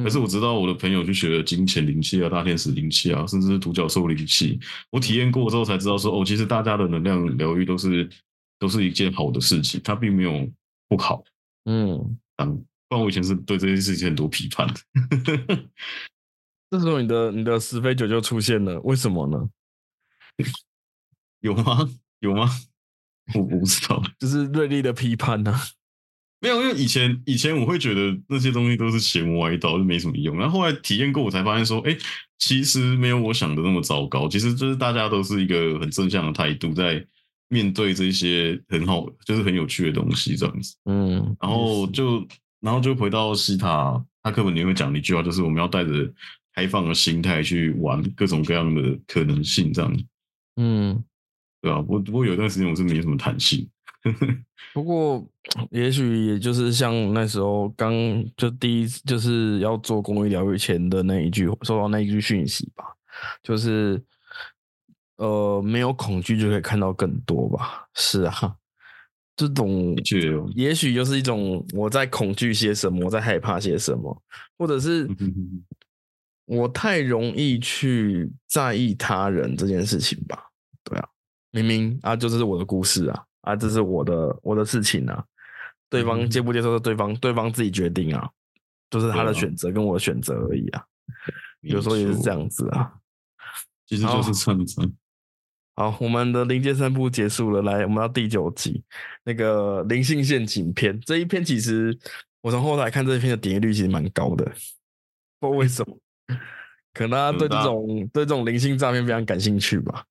可是我知道我的朋友去学了金钱灵气啊、大天使灵气啊，甚至是独角兽灵气。我体验过之后才知道说，哦，其实大家的能量疗愈都是都是一件好的事情，它并没有不好。嗯，嗯，不然我以前是对这件事情很多批判的。[LAUGHS] 这时候你的你的十飞九就出现了，为什么呢？[LAUGHS] 有吗？有吗？我我不知道，[LAUGHS] 就是锐利的批判呢。没有，因为以前以前我会觉得那些东西都是邪魔歪道，就没什么用。然后后来体验过，我才发现说，哎，其实没有我想的那么糟糕。其实就是大家都是一个很正向的态度，在面对这些很好，就是很有趣的东西这样子。嗯，然后就然后就回到西塔，他课本里面讲的一句话，就是我们要带着开放的心态去玩各种各样的可能性，这样。嗯，对啊，不不过有一段时间我是没什么弹性。[LAUGHS] 不过，也许也就是像那时候刚就第一次就是要做公益疗愈前的那一句，收到那一句讯息吧，就是呃，没有恐惧就可以看到更多吧。是啊，这种也许就是一种我在恐惧些什么，我在害怕些什么，或者是我太容易去在意他人这件事情吧。对啊，明明啊，就是我的故事啊。啊，这是我的我的事情啊，对方接不接受是对方对方自己决定啊，就是他的选择跟我的选择而已啊，[LAUGHS] 有时候也是这样子啊，其实就是这样子。[LAUGHS] 好，我们的零阶三部结束了，来，我们到第九集，那个灵性陷阱篇。这一篇其实我从后台看这一篇的点击率其实蛮高的，不知道为什么，[LAUGHS] 可能大家对这种对这种灵性诈骗非常感兴趣吧。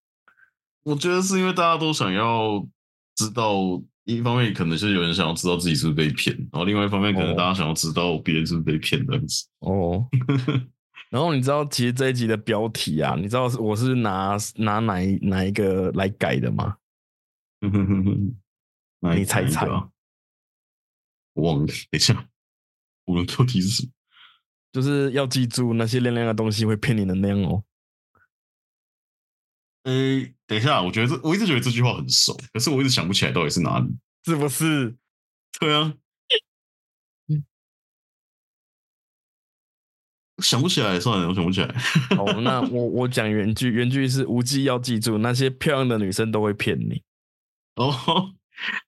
我觉得是因为大家都想要知道，一方面可能是有人想要知道自己是不是被骗，然后另外一方面可能大家想要知道别人是不是被骗这样子。哦。[LAUGHS] 然后你知道，其实这一集的标题啊，你知道我是拿拿哪一哪一个来改的吗？[LAUGHS] 你猜猜啊？忘了，等一下，我的标题是什么？就是要记住那些亮亮的东西会骗你能量哦。诶，等一下，我觉得这我一直觉得这句话很熟，可是我一直想不起来到底是哪里，是不是？对啊。想不起来，算了，我想不起来。好，那我 [LAUGHS] 我讲原句，原句是无忌要记住，那些漂亮的女生都会骗你。哦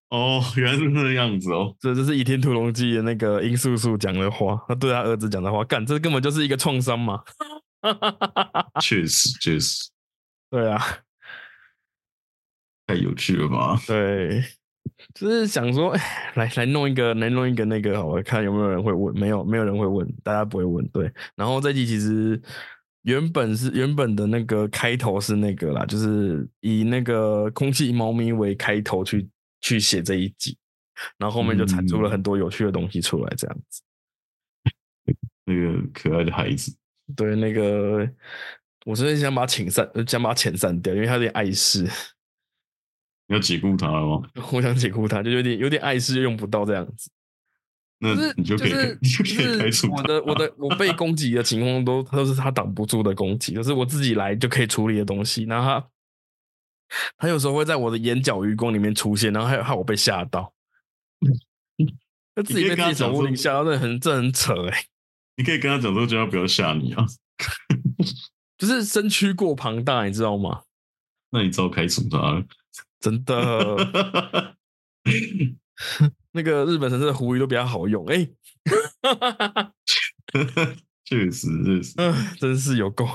哦，原来是那样子哦。这这是《倚天屠龙记》的那个殷素素讲的话，他对他儿子讲的话，干，这根本就是一个创伤嘛。确实，确实，[LAUGHS] 对啊，太有趣了吧？对。就是想说，来来弄一个，来弄一个那个，好吧看有没有人会问，没有，没有人会问，大家不会问，对。然后这集其实原本是原本的那个开头是那个啦，就是以那个空气猫咪为开头去去写这一集，然后后面就产出了很多有趣的东西出来，这样子。[LAUGHS] 那个可爱的孩子，对，那个我真的想把他遣散，想把他遣散掉，因为他有点碍事。你要解雇他了吗？[LAUGHS] 我想解雇他，就有点有点碍事，用不到这样子。那你就可以，你就可以开除我的我的 [LAUGHS] 我被攻击的情况都都是他挡不住的攻击，就是我自己来就可以处理的东西。然后他他有时候会在我的眼角余光里面出现，然后还有害我被吓到。[LAUGHS] 他自己被自己手物里吓到，这很这很扯哎。你可以跟他讲说，叫他不要吓你啊。就是身躯过庞大，你知道吗？那你早开除他了。真的 [LAUGHS] [LAUGHS] 那个日本神社的狐狸都比较好用，哎，[LAUGHS] 确实，确实，嗯，真是有够，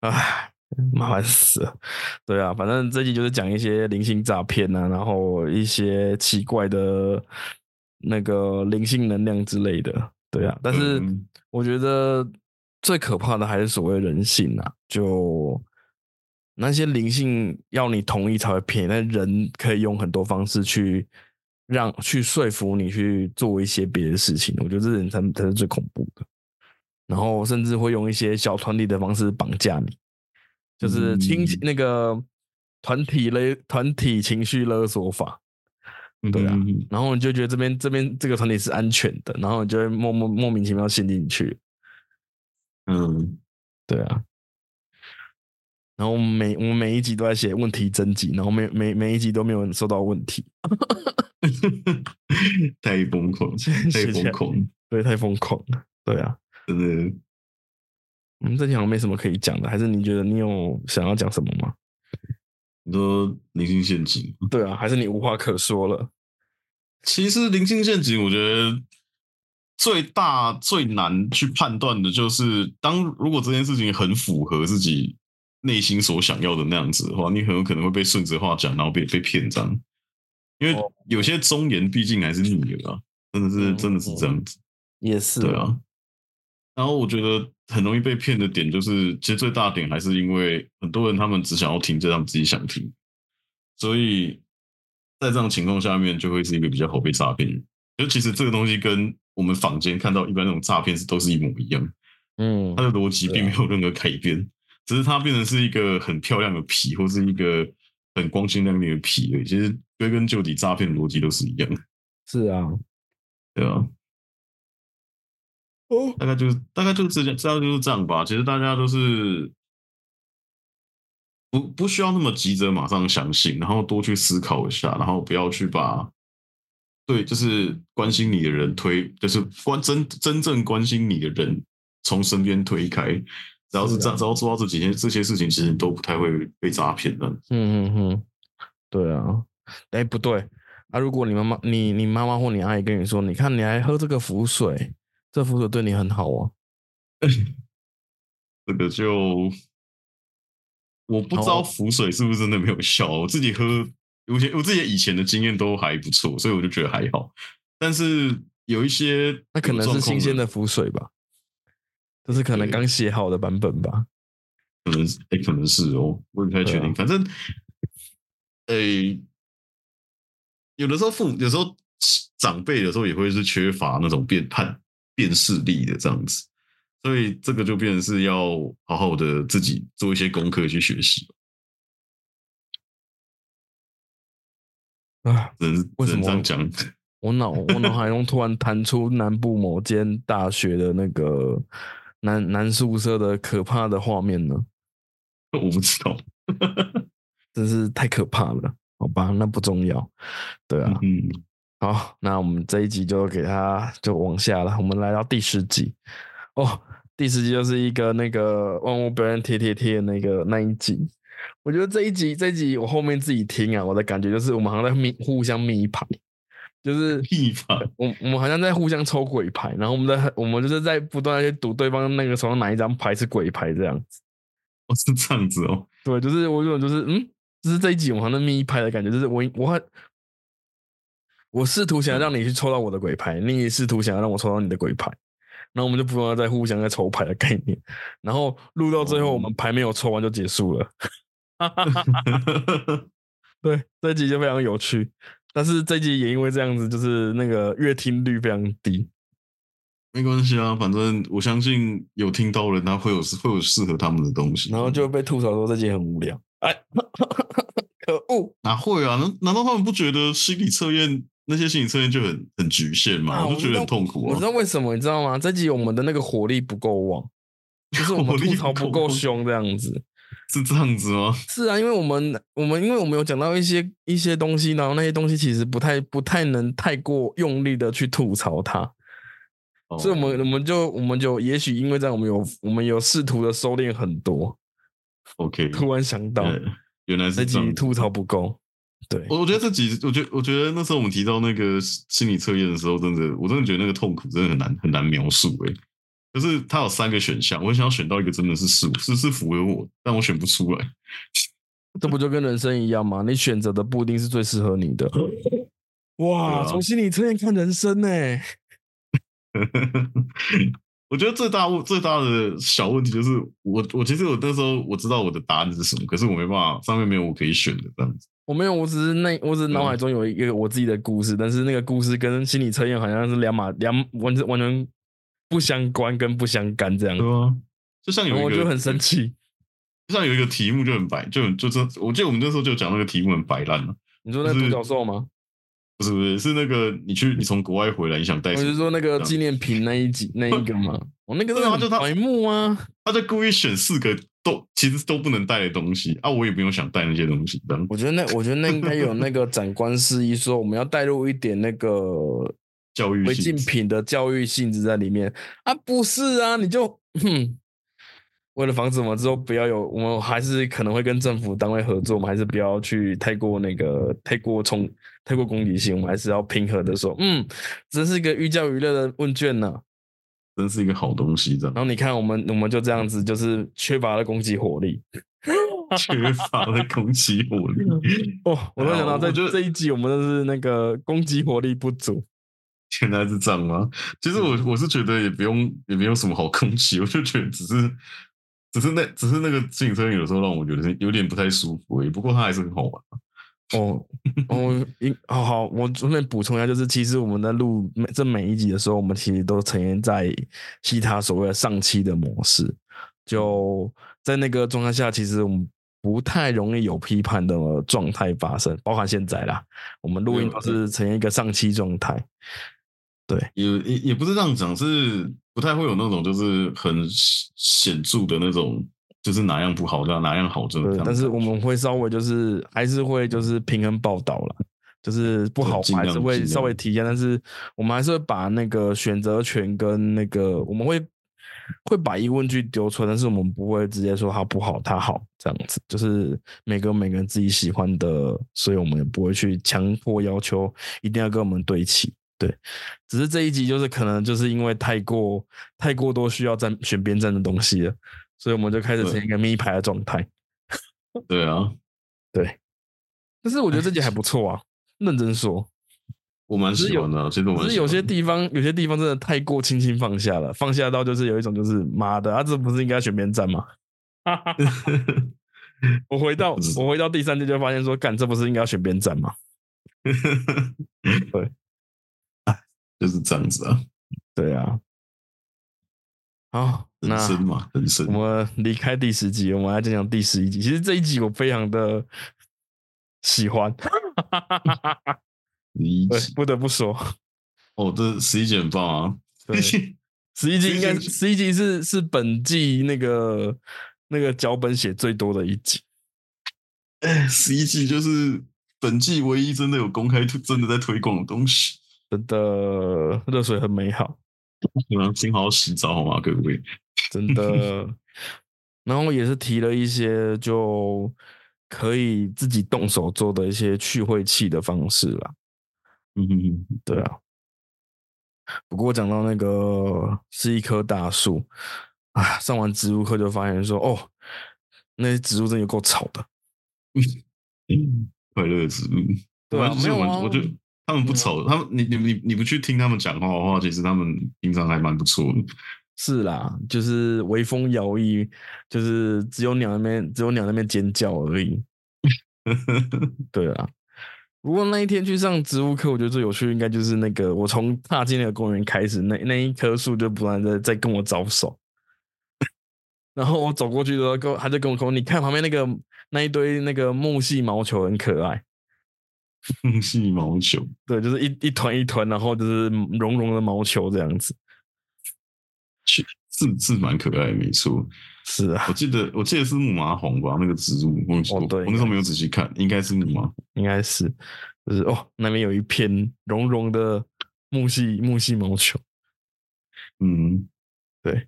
哎，麻烦死了。对啊，反正这集就是讲一些灵性诈骗啊，然后一些奇怪的那个灵性能量之类的。对啊，但是我觉得最可怕的还是所谓人性啊，就。那些灵性要你同意才会骗，但人可以用很多方式去让去说服你去做一些别的事情。我觉得这人才才是最恐怖的。然后甚至会用一些小团体的方式绑架你，就是亲那个团体勒团体情绪勒索法，对啊。然后你就觉得这边这边这个团体是安全的，然后你就会莫莫莫名其妙陷进去。嗯，对啊。然后每我们每一集都在写问题征集，然后每每每一集都没有人收到问题，[LAUGHS] 太疯狂，[LAUGHS] 太疯狂，对，太疯狂了，对啊，真的。我们这集好像没什么可以讲的，还是你觉得你有想要讲什么吗？你说灵性陷阱？对啊，还是你无话可说了？其实灵性陷阱，我觉得最大最难去判断的就是，当如果这件事情很符合自己。内心所想要的那样子的话，你很有可能会被顺着话讲，然后被被骗这样。因为有些忠言毕竟还是逆耳啊，真的是真的是这样子。也是对啊。然后我觉得很容易被骗的点，就是其实最大点还是因为很多人他们只想要听这样自己想听，所以在这样情况下面就会是一个比较好被诈骗。就其实这个东西跟我们坊间看到一般那种诈骗是都是一模一样，嗯，它的逻辑并没有任何改变。只是它变成是一个很漂亮的皮，或是一个很光鲜亮丽的皮而已。其实归根究底，诈骗逻辑都是一样。是啊，[LAUGHS] 对啊。哦，大概就是大概就是这样，大概就是这样吧。其实大家都是不不需要那么急着马上相信，然后多去思考一下，然后不要去把对就是关心你的人推，就是关真真正关心你的人从身边推开。只要是这样，只要做到这几件这些事情，其实都不太会被诈骗的。嗯嗯嗯，对啊。哎，不对啊！如果你妈妈、你你妈妈或你阿姨跟你说，你看你还喝这个浮水，这浮水对你很好啊。[LAUGHS] 这个就我不知道浮水是不是真的没有效，我自己喝，我前我自己以前的经验都还不错，所以我就觉得还好。但是有一些那可能是新鲜的浮水吧，就是可能刚写好的版本吧，可能哎，可能是哦，我也不太确定。反正，诶，有的时候父，有时候长辈有时候也会是缺乏那种辨判辨识力的这样子，所以这个就变成是要好好的自己做一些功课去学习。啊，人为什么这样讲？我脑我脑海中突然弹出南部某间大学的那个男男宿舍的可怕的画面呢？[LAUGHS] 我不知道，[LAUGHS] 真是太可怕了。好吧，那不重要。对啊，嗯，好，那我们这一集就给他就往下了。我们来到第十集哦，第十集就是一个那个万物表演贴贴贴的那个那一集。我觉得这一集这一集我后面自己听啊，我的感觉就是我们好像在密互相密牌。就是 [LAUGHS] 屁吧，我我们好像在互相抽鬼牌，然后我们在我们就是在不断的去赌对方那个手上哪一张牌是鬼牌这样子。哦，是这样子哦。对，就是我有种就是嗯，就是这一集我好像密拍的感觉，就是我我我试图想要让你去抽到我的鬼牌，你也试图想要让我抽到你的鬼牌，然后我们就不断的在互相在抽牌的概念，然后录到最后我们牌没有抽完就结束了。[LAUGHS] 对，这一集就非常有趣。但是这集也因为这样子，就是那个阅听率非常低。没关系啊，反正我相信有听到人，他会有会有适合他们的东西。然后就被吐槽说这集很无聊。哎，可恶！哪会啊？难难道他们不觉得心理测验那些心理测验就很很局限吗？我就觉得很痛苦。我知道为什么，你知道吗？这集我们的那个火力不够旺，就是我们吐槽不够凶这样子。是这样子吗？是啊，因为我们我们因为我们有讲到一些一些东西，然后那些东西其实不太不太能太过用力的去吐槽它，所以我们我们就我们就也许因为这样，我们有我们有试图的收敛很多。OK，突然想到，原来是这集吐槽不够。对，我我觉得这集，我觉我觉得那时候我们提到那个心理测验的时候，真的我真的觉得那个痛苦真的很难很难描述哎。就是它有三个选项，我想要选到一个真的是是是是符合我，但我选不出来。这不就跟人生一样吗？你选择的不一定是最适合你的。哇，从心理测验看人生呢？[LAUGHS] 我觉得最大最大的小问题就是，我我其实我那时候我知道我的答案是什么，可是我没办法，上面没有我可以选的这样子。我没有，我只是那我只是脑海中有一个我自己的故事，但是那个故事跟心理测验好像是两码两完全完全。不相关跟不相干这样，对啊，就像有一个，我就很生气，[LAUGHS] 就像有一个题目就很白，就就这，我记得我们那时候就讲那个题目很白烂了。你说那独角兽吗？不是不是，是那个你去你从国外回来，你想带？我是说那个纪念品那一集那一个吗？我那个 [LAUGHS] 是白目啊，他就故意选四个都其实都不能带的东西啊，我也不用想带那些东西。我觉得那我觉得那应该有那个 [LAUGHS] 长官示意说我们要带入一点那个。教育违禁品的教育性质在里面啊？不是啊，你就为了防止我们之后不要有，我们还是可能会跟政府单位合作，我们还是不要去太过那个太过冲太过攻击性，我们还是要平和的说，嗯，这是一个寓教于乐的问卷呢，真是一个好东西，这样。然后你看，我们我们就这样子，就是缺乏了攻击火力，[LAUGHS] 缺乏了攻击火力。哦，我都想到在这一集，我们都是那个攻击火力不足。原来是这样吗？其实我我是觉得也不用，也没有什么好攻击，我就觉得只是，只是那只是那个自行车有时候让我觉得有点不太舒服。不过它还是很好玩。哦哦，一好好，我顺便补充一下，就是其实我们在录每这每一集的时候，我们其实都呈现在其他所谓的上期的模式。就在那个状态下，其实我们不太容易有批判的状态发生，包含现在啦，我们录音都是呈现一个上期状态。对，也也也不是这样讲，是不太会有那种就是很显著的那种，就是哪样不好，哪哪样好这种。但是我们会稍微就是还是会就是平衡报道了，就是不好还是会稍微提一下，但是我们还是会把那个选择权跟那个我们会会把疑问句丢出来，但是我们不会直接说它不好，它好这样子，就是每个每个人自己喜欢的，所以我们也不会去强迫要求一定要跟我们对齐。对，只是这一集就是可能就是因为太过太过多需要站选边站的东西了，所以我们就开始成一个咪牌的状态。[LAUGHS] 对啊，对，但是我觉得这集还不错啊，认真说，我蛮喜欢的啊，其实我蛮只是有些地方有些地方真的太过轻轻放下了，放下到就是有一种就是妈的，啊，这不是应该选边站吗？[LAUGHS] 我回到我回到第三季就发现说，干这不是应该要选边站吗？[LAUGHS] 对，就是这样子啊，对啊。好，人那生嘛，人生我们离开第十集，我们来讲讲第十一集。其实这一集我非常的喜欢，[LAUGHS] 对，理解不得不说，哦，这十一集很棒啊，对 [LAUGHS] 十一集应该十一集是是本季那个那个脚本写最多的一集。哎，十一季就是本季唯一真的有公开推真的在推广的东西。真的热水很美好，你们请好好洗澡好吗，各位？真的。然后也是提了一些就可以自己动手做的一些去晦气的方式啦。嗯哼哼，对啊。不过讲到那个是一棵大树啊，上完植物课就发现说，哦，那些植物真的有够吵的。[LAUGHS] 快乐植物。对啊没有啊我我觉得他们不丑，他们你你你你不去听他们讲话的话，其实他们平常还蛮不错的。是啦，就是微风摇曳，就是只有鸟那边只有鸟那边尖叫而已。[LAUGHS] 对啊，不过那一天去上植物课，我觉得最有趣应该就是那个我从踏进那个公园开始，那那一棵树就不断的在跟我招手。然后我走过去的时候，跟我他就跟我说：“你看旁边那个那一堆那个木系毛球很可爱。[LAUGHS] 细毛球，”对，就是一一团一团，然后就是绒绒的毛球这样子。是是是蛮可爱的，没错。是啊我，记得我记得是木麻黄吧，那个植物，哦对我那时候没有仔细看，应该是木麻黄。应该是，就是哦，那边有一片绒绒的木系木系毛球。嗯，对，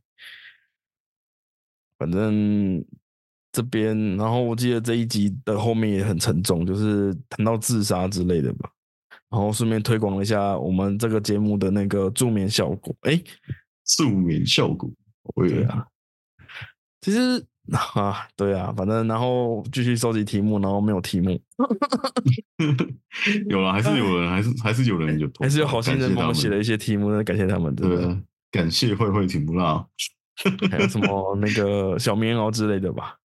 反正这边，然后我记得这一集的后面也很沉重，就是谈到自杀之类的吧。然后顺便推广了一下我们这个节目的那个助眠效果。哎，助眠效果。对对，啊，其实啊，对啊，反正然后继续收集题目，然后没有题目，[LAUGHS] 有了，还是有人，还是还是有人有还是有好心人帮我写了一些题目，那感谢他们。对啊，感谢慧慧挺不辣，还有什么那个小棉袄之类的吧？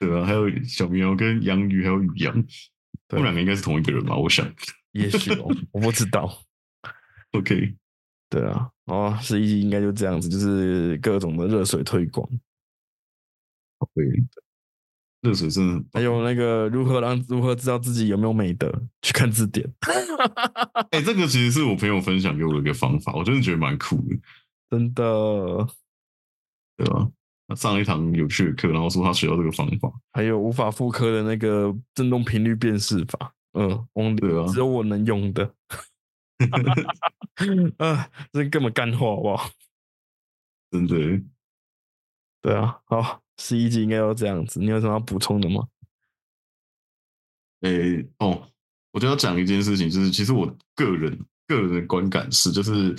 对啊，还有小绵羊跟杨鱼还有雨阳，[LAUGHS] 他对们两个应该是同一个人吧？我想。也许哦，我不知道。OK，[LAUGHS] 对啊，哦，十一集应该就这样子，就是各种的热水推广，对，热水真的，还有那个如何让如何知道自己有没有美德，去看字典。[LAUGHS] 哎、这个其实是我朋友分享给我的一个方法，我真的觉得蛮酷的，真的，对吧？他上了一堂有趣的课，然后说他学到这个方法，还有无法复刻的那个振动频率辨识法，嗯，only 对啊只有我能用的。[LAUGHS] 啊，这根本干货好不好？真的。对啊，好，十一集应该要这样子。你有什么要补充的吗？诶、哦，我就要讲一件事情，就是其实我个人个人的观感是，就是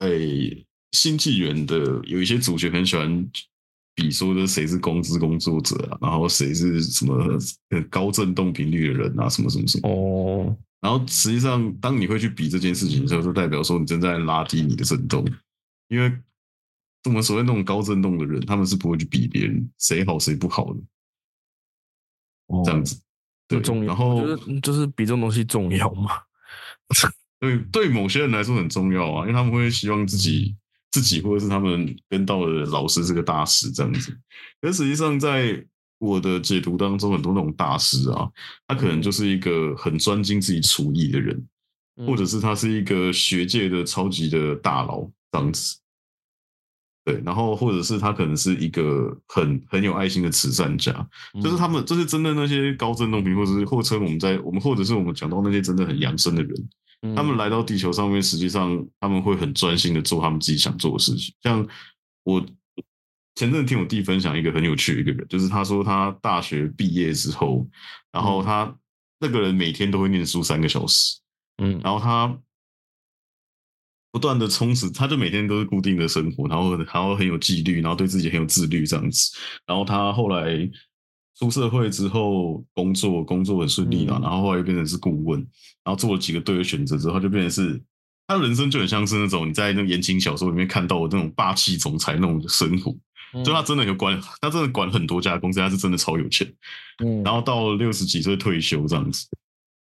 诶、新纪元的有一些主角很喜欢比说的谁是工资工作者啊，然后谁是什么呃高振动频率的人啊，什么什么什么。哦，然后实际上，当你会去比这件事情的时候，就代表说你正在拉低你的振动，因为我们所谓那种高振动的人，他们是不会去比别人谁好谁不好的，这样子。对，不重要。然后就是比这种东西重要嘛。[LAUGHS] 对对某些人来说很重要啊，因为他们会希望自己自己或者是他们跟到的老师是个大师这样子。可实际上，在我的解读当中，很多那种大师啊，他可能就是一个很专精自己厨艺的人，嗯或者是他是一个学界的超级的大佬这样子。对，然后或者是他可能是一个很很有爱心的慈善家，就是他们，就是真的那些高振动频，或者是或称我们在我们或者是我们讲到那些真的很养生的人，嗯他们来到地球上面，实际上他们会很专心的做他们自己想做的事情。像我前阵子听我弟分享一个很有趣的一个人，就是他说他大学毕业之后，然后他那个人每天都会念书三个小时，嗯然后他不断的充实，他就每天都是固定的生活，然后然后很有纪律，然后对自己很有自律这样子。然后他后来出社会之后工作工作很顺利了，嗯。然后后来又变成是顾问，然后做了几个对的选择之后，他就变成是他人生就很像是那种你在那言情小说里面看到的那种霸气总裁那种生活，就他真的有管，他真的管很多家公司，他是真的超有钱，嗯。然后到六十几岁退休这样子，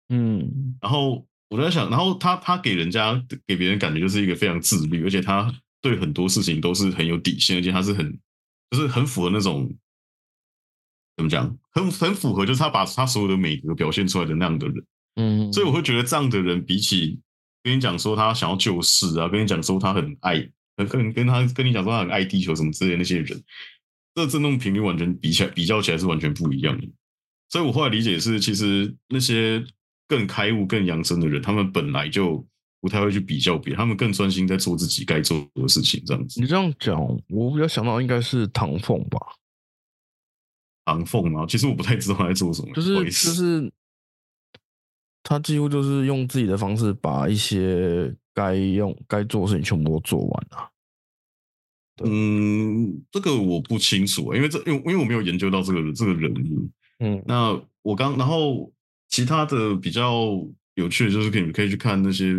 嗯。然后我在想，然后他他给人家给别人感觉就是一个非常自律，而且他对很多事情都是很有底线，而且他是很就是很符合那种怎么讲，很很符合，就是他把他所有的美德表现出来的那样的人。嗯，所以我会觉得这样的人比起跟你讲说他想要救世啊，跟你讲说他很爱，跟跟跟他跟你讲说他很爱地球什么之类的那些人，这振动频率完全比起来比较起来是完全不一样的。所以我后来理解是，其实那些更开悟、更养生的人，他们本来就不太会去比较别人，他们更专心在做自己该做的事情，这样子。你这样讲，我比较想到应该是唐凤吧，唐凤嘛，其实我不太知道他在做什么，就是就是他几乎就是用自己的方式把一些该用该做的事情全部都做完了。对嗯，这个我不清楚，因为这因为因为我没有研究到这个这个人物。嗯那我刚，然后其他的比较有趣的就是可以可以去看那些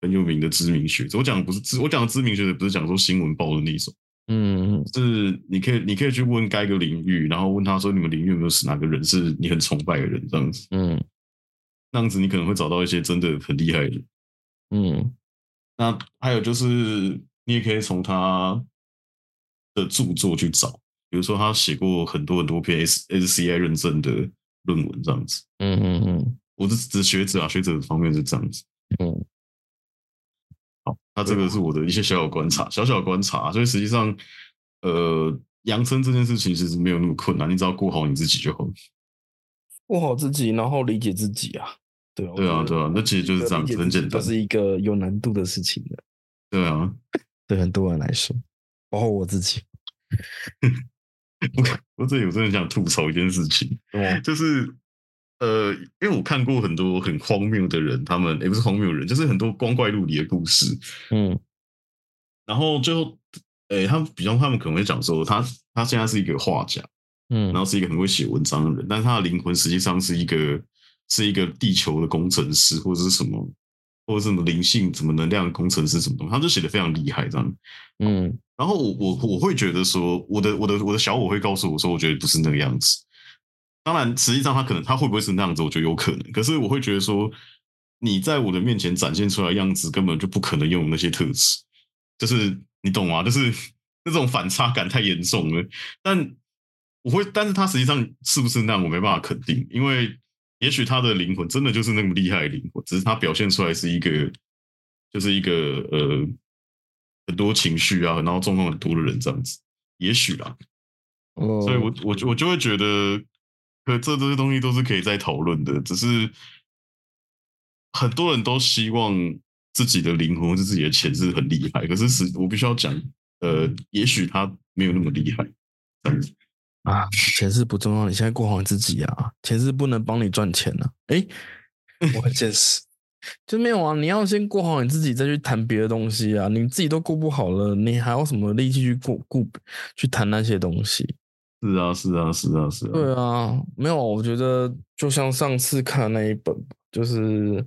很有名的知名学者。我讲的不是知，我讲的知名学者不是讲说新闻报的那种，嗯。是你可以你可以去问该个领域，然后问他说你们领域有没有是哪个人？是你很崇拜的人，这样子，嗯。那样子你可能会找到一些真的很厉害的人。嗯。那还有就是你也可以从他的著作去找，比如说他写过很多很多篇 S S C I 认证的论文，这样子。嗯嗯嗯。我是指学者啊，学者方面是这样子。嗯好，那这个是我的一些小小观察，小小观察。所以实际上，呃，养生这件事情其实没有那么困难，你只要过好你自己就好。过好自己，然后理解自己啊。对啊，对啊，对啊，那其实就是这样子，很简单这。是一个有难度的事情的，对啊，[LAUGHS] 对很多人来说，包括我自己。[LAUGHS] 我我这里我真的想吐槽一件事情，哦，就是呃，因为我看过很多很荒谬的人，他们也不是荒谬人，就是很多光怪陆离的故事。嗯然后最后，诶，他们比方他们可能会讲说，他他现在是一个画家，嗯然后是一个很会写文章的人，但是他的灵魂实际上是一个是一个地球的工程师，或者是什么，或者是什么灵性、什么能量工程师什么东西，他就写的非常厉害这样。嗯然后我我我会觉得说，我的我的我的小我会告诉我说，我觉得不是那个样子。当然，实际上他可能他会不会是那样子，我觉得有可能。可是我会觉得说，你在我的面前展现出来的样子，根本就不可能拥有那些特质。就是你懂吗？就是 [LAUGHS] 那种反差感太严重了。但我会，但是他实际上是不是那样，我没办法肯定，因为也许他的灵魂真的就是那么厉害的灵魂，只是他表现出来是一个，就是一个呃很多情绪啊，然后状况很多的人这样子，也许啦。哦，所以我我我就会觉得，可这这些东西都是可以再讨论的，只是很多人都希望自己的灵魂或是自己的钱是很厉害，可是实我必须要讲，呃，也许他没有那么厉害，这样子。啊，钱是不重要，你现在过好你自己啊，钱是不能帮你赚钱的、诶，我很 [LAUGHS] 现实，就没有啊，你要先过好你自己，再去谈别的东西啊。你自己都过不好了，你还有什么力气去过顾去谈那些东西？是啊，是啊，是啊，是啊。对啊，没有，我觉得就像上次看的那一本，就是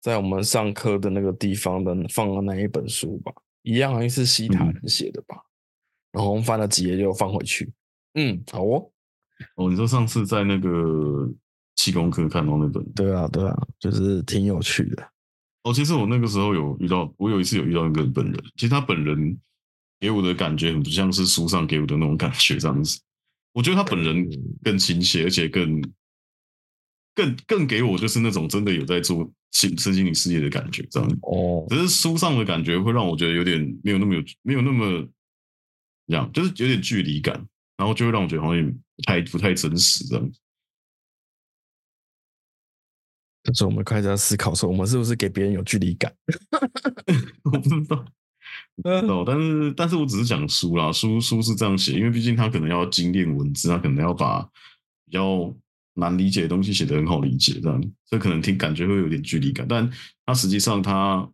在我们上课的那个地方的放的那一本书吧，一样好像是西塔人写的吧，然后我们翻了几页就放回去。嗯，好哦。哦，你说上次在那个气功课看到那本，对啊，对啊，就是挺有趣的。哦，其实我那个时候有遇到，我有一次有遇到一个本人，其实他本人给我的感觉很不像是书上给我的那种感觉，这样子。我觉得他本人更亲切，而且更更更给我就是那种真的有在做心身心灵事业的感觉，这样。哦，只是书上的感觉会让我觉得有点没有那么有没有那么这样，就是有点距离感，然后就会让我觉得好像不太不太真实这样。就是我们开始在思考说，我们是不是给别人有距离感？[LAUGHS] 我不知道，我不知道，但是但是我只是讲书啦，书书是这样写，因为毕竟他可能要精炼文字，他可能要把比较难理解的东西写得很好理解，这样，所以可能听感觉会有点距离感，但他实际上他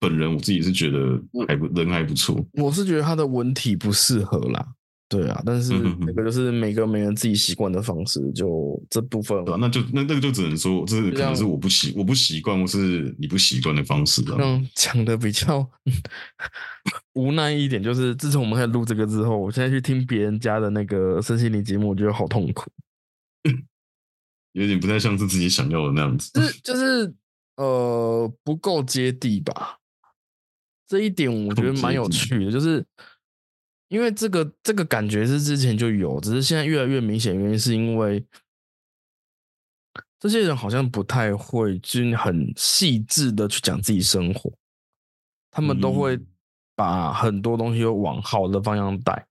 本人我自己是觉得还不人还不错，我是觉得他的文体不适合啦，对啊，但是那个就是每个每个人自己习惯的方式，就这部分那就那那个就只能说，这是可能是我不习我不习惯，或是你不习惯的方式啊。让讲的比较 [LAUGHS] 无奈一点，就是自从我们开始录这个之后，我现在去听别人家的那个身心灵节目，我觉得好痛苦。[LAUGHS] 有点不太像是自己想要的那样子。就是就是呃不够接地吧，这一点我觉得蛮有趣的，就是因为这个这个感觉是之前就有，只是现在越来越明显，原因是因为这些人好像不太会去很细致的去讲自己生活，他们都会嗯。把很多东西都往好的方向带。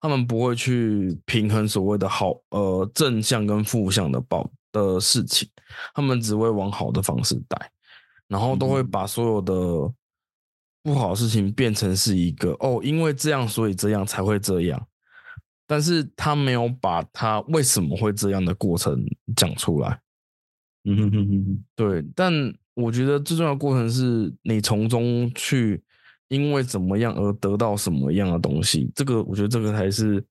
他们不会去平衡所谓的好呃正向跟负向的报的事情，他们只会往好的方式带，然后都会嗯。把所有的不好的事情变成是一个哦，因为这样所以这样才会这样，但是他没有把他为什么会这样的过程讲出来。嗯哼哼哼哼，对，但我觉得最重要的过程是你从中去因为怎么样而得到什么样的东西，这个我觉得这个才是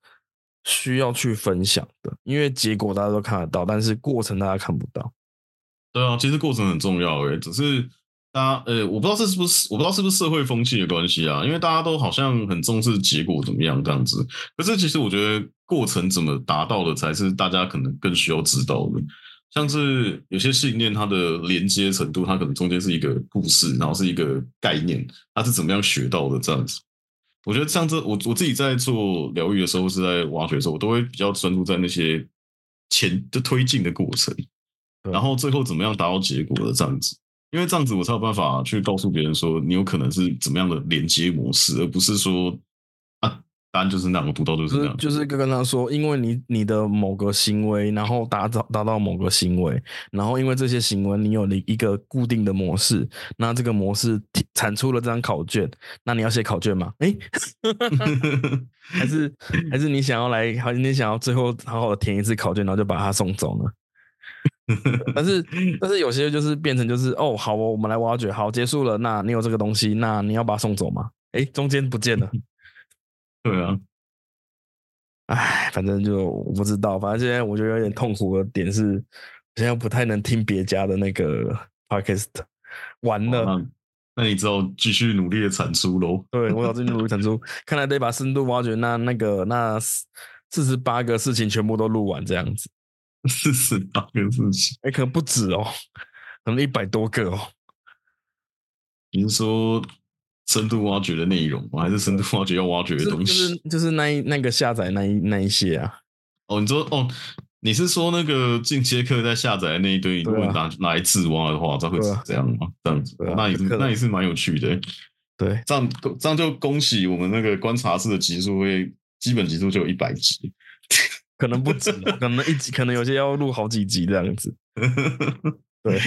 需要去分享的，因为结果大家都看得到，但是过程大家看不到。对啊，其实过程很重要诶，只是大家呃，我不知道这是不是我不知道是不是社会风气的关系啊，因为大家都好像很重视结果怎么样这样子，可是其实我觉得过程怎么达到的才是大家可能更需要知道的。像是有些信念，它的连接程度，它可能中间是一个故事，然后是一个概念，它是怎么样学到的这样子。我觉得像这，我我自己在做疗愈的时候，是在挖掘的时候，我都会比较专注在那些前的推进的过程，然后最后怎么样达到结果的这样子。因为这样子，我才有办法去告诉别人说，你有可能是怎么样的连接模式，而不是说啊，答案就是那样，我读到就是就是那样。就是跟他说，因为你你的某个行为，然后达到达到某个行为，然后因为这些行为你有了一个固定的模式，那这个模式产出了这张考卷，那你要写考卷吗？诶，[LAUGHS] 还是还是你想要来，还是你想要最后好好的填一次考卷，然后就把它送走呢？但是 [LAUGHS] 但是有些就是变成就是哦，好哦，我们来挖掘，好结束了，那你有这个东西，那你要把它送走吗？诶，中间不见了。[LAUGHS] 对啊，哎，反正就我不知道，反正现在我觉得有点痛苦的点是，我现在不太能听别家的那个 [LAUGHS] podcast，完了，那那你只好继续努力的产出喽。对我要继续努力产出，看来得把深度挖掘那那个那四十八个事情全部都录完这样子，四十八个事情，哎，可能不止哦，可能一百多个哦，你是说深度挖掘的内容吗？还是深度挖掘要挖掘的东西就是西？就是那一那个下载那一那一些啊，哦，你说哦，你是说那个进阶课在下载的那一堆，如果你拿拿来自挖的话，它会是这样吗？这样子，那也是那也是蛮有趣的。对，这样这样就恭喜我们那个观察室的集数会基本集数就有一百集。可能不止哦，[LAUGHS] 可能一集，可能有些要录好几集这样子，[LAUGHS] 对，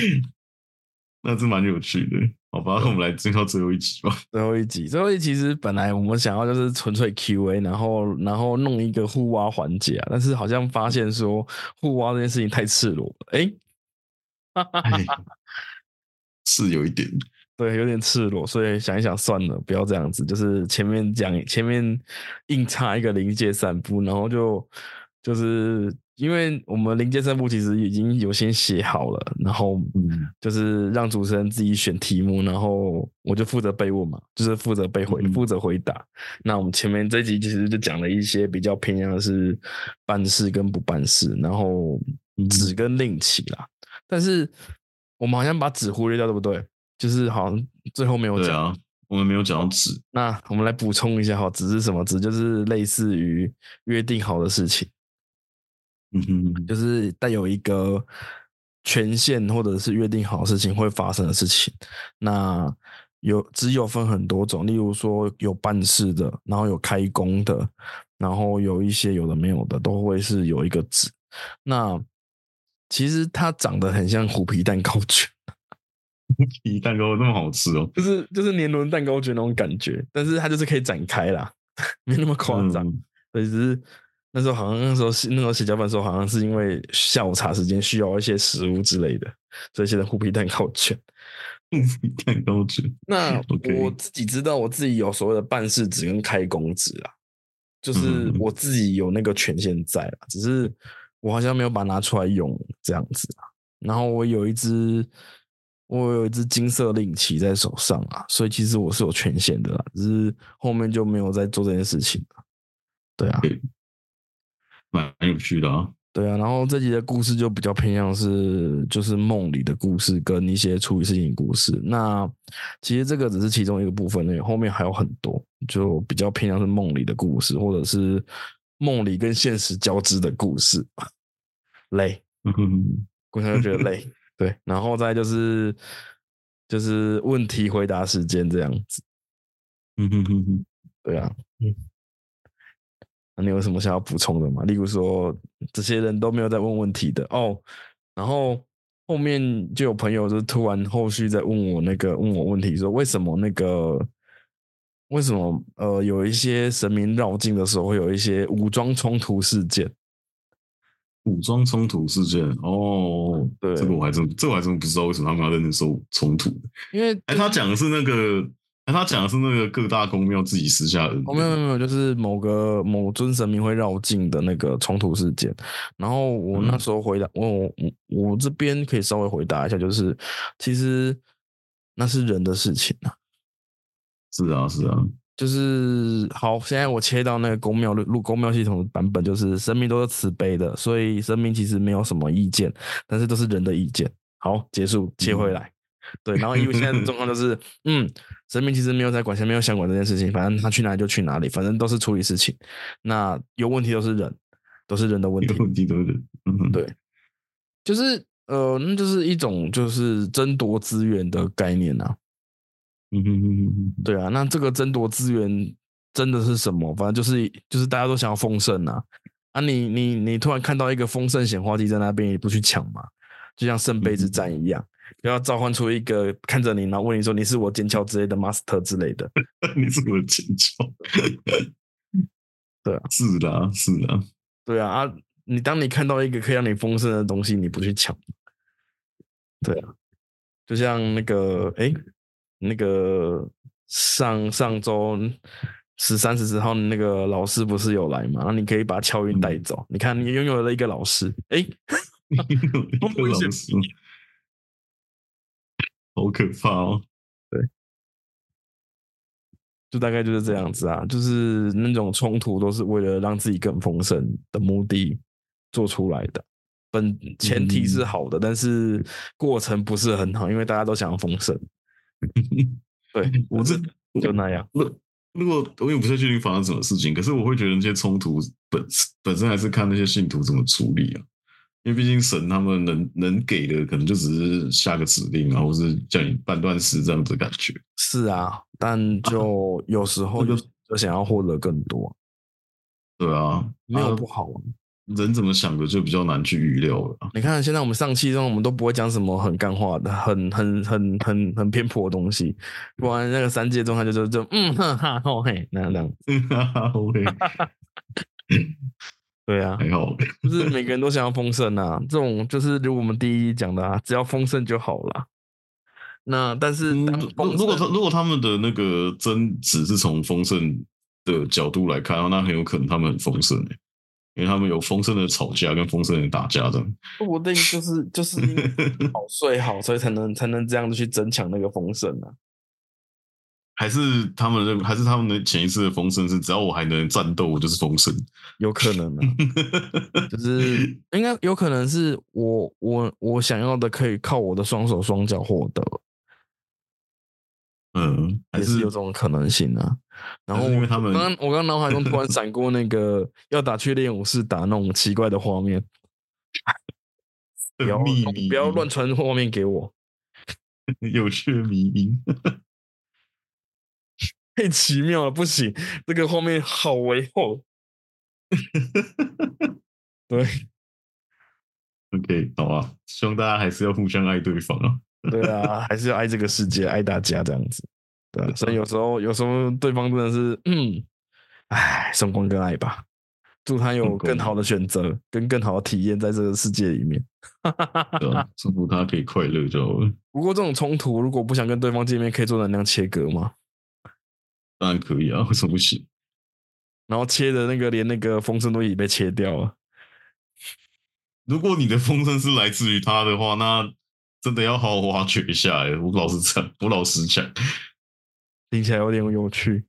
那是蛮有趣的。好吧，那我们来进到最后一集吧。最后一集，最后一集其实本来我们想要就是纯粹 Q&A，然后然后弄一个互挖环节啊，但是好像发现说互挖这件事情太赤裸了，哎，哎，[LAUGHS] 是有一点。对，有点赤裸，所以想一想算了，不要这样子，就是前面讲前面硬插一个临界散步，然后就就是因为我们临界散步其实已经有先写好了，然后嗯就是让主持人自己选题目，然后我就负责被问嘛，就是负责被回嗯负责回答。那我们前面这一集其实就讲了一些比较偏向的是办事跟不办事，然后嗯指跟令旗啦。但是我们好像把纸忽略掉，对不对？就是好像最后没有讲。对啊，我们没有讲到纸。那我们来补充一下哈，纸是什么？纸就是类似于约定好的事情。嗯哼，就是带有一个权限或者是约定好事情会发生的事情。那有只有分很多种，例如说有办事的，然后有开工的，然后有一些有的没有的，都会是有一个纸。那其实它长得很像虎皮蛋糕卷，[LAUGHS] 皮蛋糕那么好吃哦，就是就是年轮蛋糕卷那种感觉，但是它就是可以展开啦，[LAUGHS] 没那么夸张。嗯对，只是那时候好像那时候是那时候写脚本的时候，好像是因为下午茶时间需要一些食物之类的，所以写的虎皮蛋糕卷。皮蛋糕卷。[LAUGHS] 那我自己知道，我自己有所谓的办事纸跟开工纸啊。就是我自己有那个权限在啊，只是我好像没有把它拿出来用这样子啊。然后我有一只，我有一只金色令旗在手上啊，所以其实我是有权限的啦，只是后面就没有在做这件事情了。对啊，蛮有趣的啊。对啊，然后这集的故事就比较偏向是就是梦里的故事跟一些处理事情的故事。那其实这个只是其中一个部分，那后面还有很多，就比较偏向是梦里的故事，或者是梦里跟现实交织的故事。[LAUGHS] 累，[LAUGHS] 故乡就觉得累。对，然后再就是就是问题回答时间这样子。嗯哼哼哼，对啊，嗯。那你有什么想要补充的吗？例如说，这些人都没有在问问题的哦，然后后面就有朋友就突然后续在问我那个问我问题，说为什么那个为什么呃有一些神明绕境的时候会有一些武装冲突事件？武装冲突事件哦，对，这个我还真这我还真不知道为什么他们要认真说冲突，因为哎，他讲的是那个。那他讲的是那个各大公庙自己私下的，哦，没有没有没有，就是某个某尊神明会绕境的那个冲突事件。然后我那时候回答，我我我这边可以稍微回答一下，就是其实那是人的事情啊。是啊是啊，就是好，现在我切到那个公庙入公庙系统的版本，就是神明都是慈悲的，所以神明其实没有什么意见，但是都是人的意见。好，结束，切回来。对，然后因为现在的状况就是，[LAUGHS] 嗯，神明其实没有在管，先没有想管这件事情，反正他去哪里就去哪里，反正都是处理事情。那有问题都是人，都是人的问题，问题都是人，嗯，对，就是呃，那就是一种就是争夺资源的概念呐。嗯哼哼哼，对啊，那这个争夺资源真的是什么？反正就是就是大家都想要丰盛呐。啊，你你你突然看到一个丰盛显化剂在那边，也不去抢嘛？就像圣杯之战一样。不要召唤出一个看着你，然后问你说你是我剑鞘之类的 master 之类的。[LAUGHS] 你是我剑鞘？对啊，是的，是的，对啊啊！你当你看到一个可以让你丰盛的东西，你不去抢，对啊，就像那个哎，那个上上周十三十四号那个老师不是有来嘛？然后你可以把乔云带走。你看，你拥有了一个老师，哎，[LAUGHS] 多危险！好可怕哦！对，就大概就是这样子啊，就是那种冲突都是为了让自己更丰盛的目的做出来的。本前提是好的，但是过程不是很好，因为大家都想要丰盛。[LAUGHS] 对我这就那样。如如果我也不太确定发生什么事情，可是我会觉得那些冲突本本身还是看那些信徒怎么处理啊。因为毕竟神他们能能给的可能就只是下个指令啊，或是叫你半段事这样子感觉。是啊，但就 [LAUGHS] 有时候就就想要获得更多。对啊，没有不好啊。人怎么想的就比较难去预料了。你看现在我们上期中，我们都不会讲什么很干话的、很很很很很偏颇的东西。不然那个三界中，他就就就嗯哈哈嘿那样。[LAUGHS] 哈哈，OK。[LAUGHS] 对啊，还好，[LAUGHS] 就是每个人都想要丰盛啊，这种就是如我们第一讲的啊，只要丰盛就好了。那但是，如如果他如果他们的那个真只是从丰盛的角度来看，那很有可能他们很丰盛诶，因为他们有丰盛的吵架跟丰盛的打架的。我的意思就是就是 [LAUGHS] 好睡好，所以才能才能这样子去增强那个丰盛啊。还是他们的，还是他们的潜意识的风声是，只要我还能战斗，我就是风声。有可能啊，[LAUGHS] 就是应该有可能是我我我想要的可以靠我的双手双脚获得。嗯，还是有这种可能性啊。然后因为他们，刚刚我刚刚脑海中突然闪过那个要打去练武士打那种奇怪的画面。[LAUGHS] 不要不要乱传画面给我，[LAUGHS] 有趣的迷音。太奇妙了，不行，这个画面好为厚。[LAUGHS] 对，OK，好啊，希望大家还是要互相爱对方啊。对啊，还是要爱这个世界，爱大家这样子。对，所以有时候，有时候对方真的是，嗯，哎，送光跟爱吧，祝他有更好的选择，跟更好的体验在这个世界里面。祝福他可以快乐就好了。不过这种冲突，如果不想跟对方见面，可以做能量切割吗？当然可以啊，[LAUGHS] 为什么不行？然后切的那个连那个风声都已经被切掉了。如果你的风声是来自于他的话，那真的要好好挖掘一下。哎，我老实讲，我老实讲，听起来有点有趣。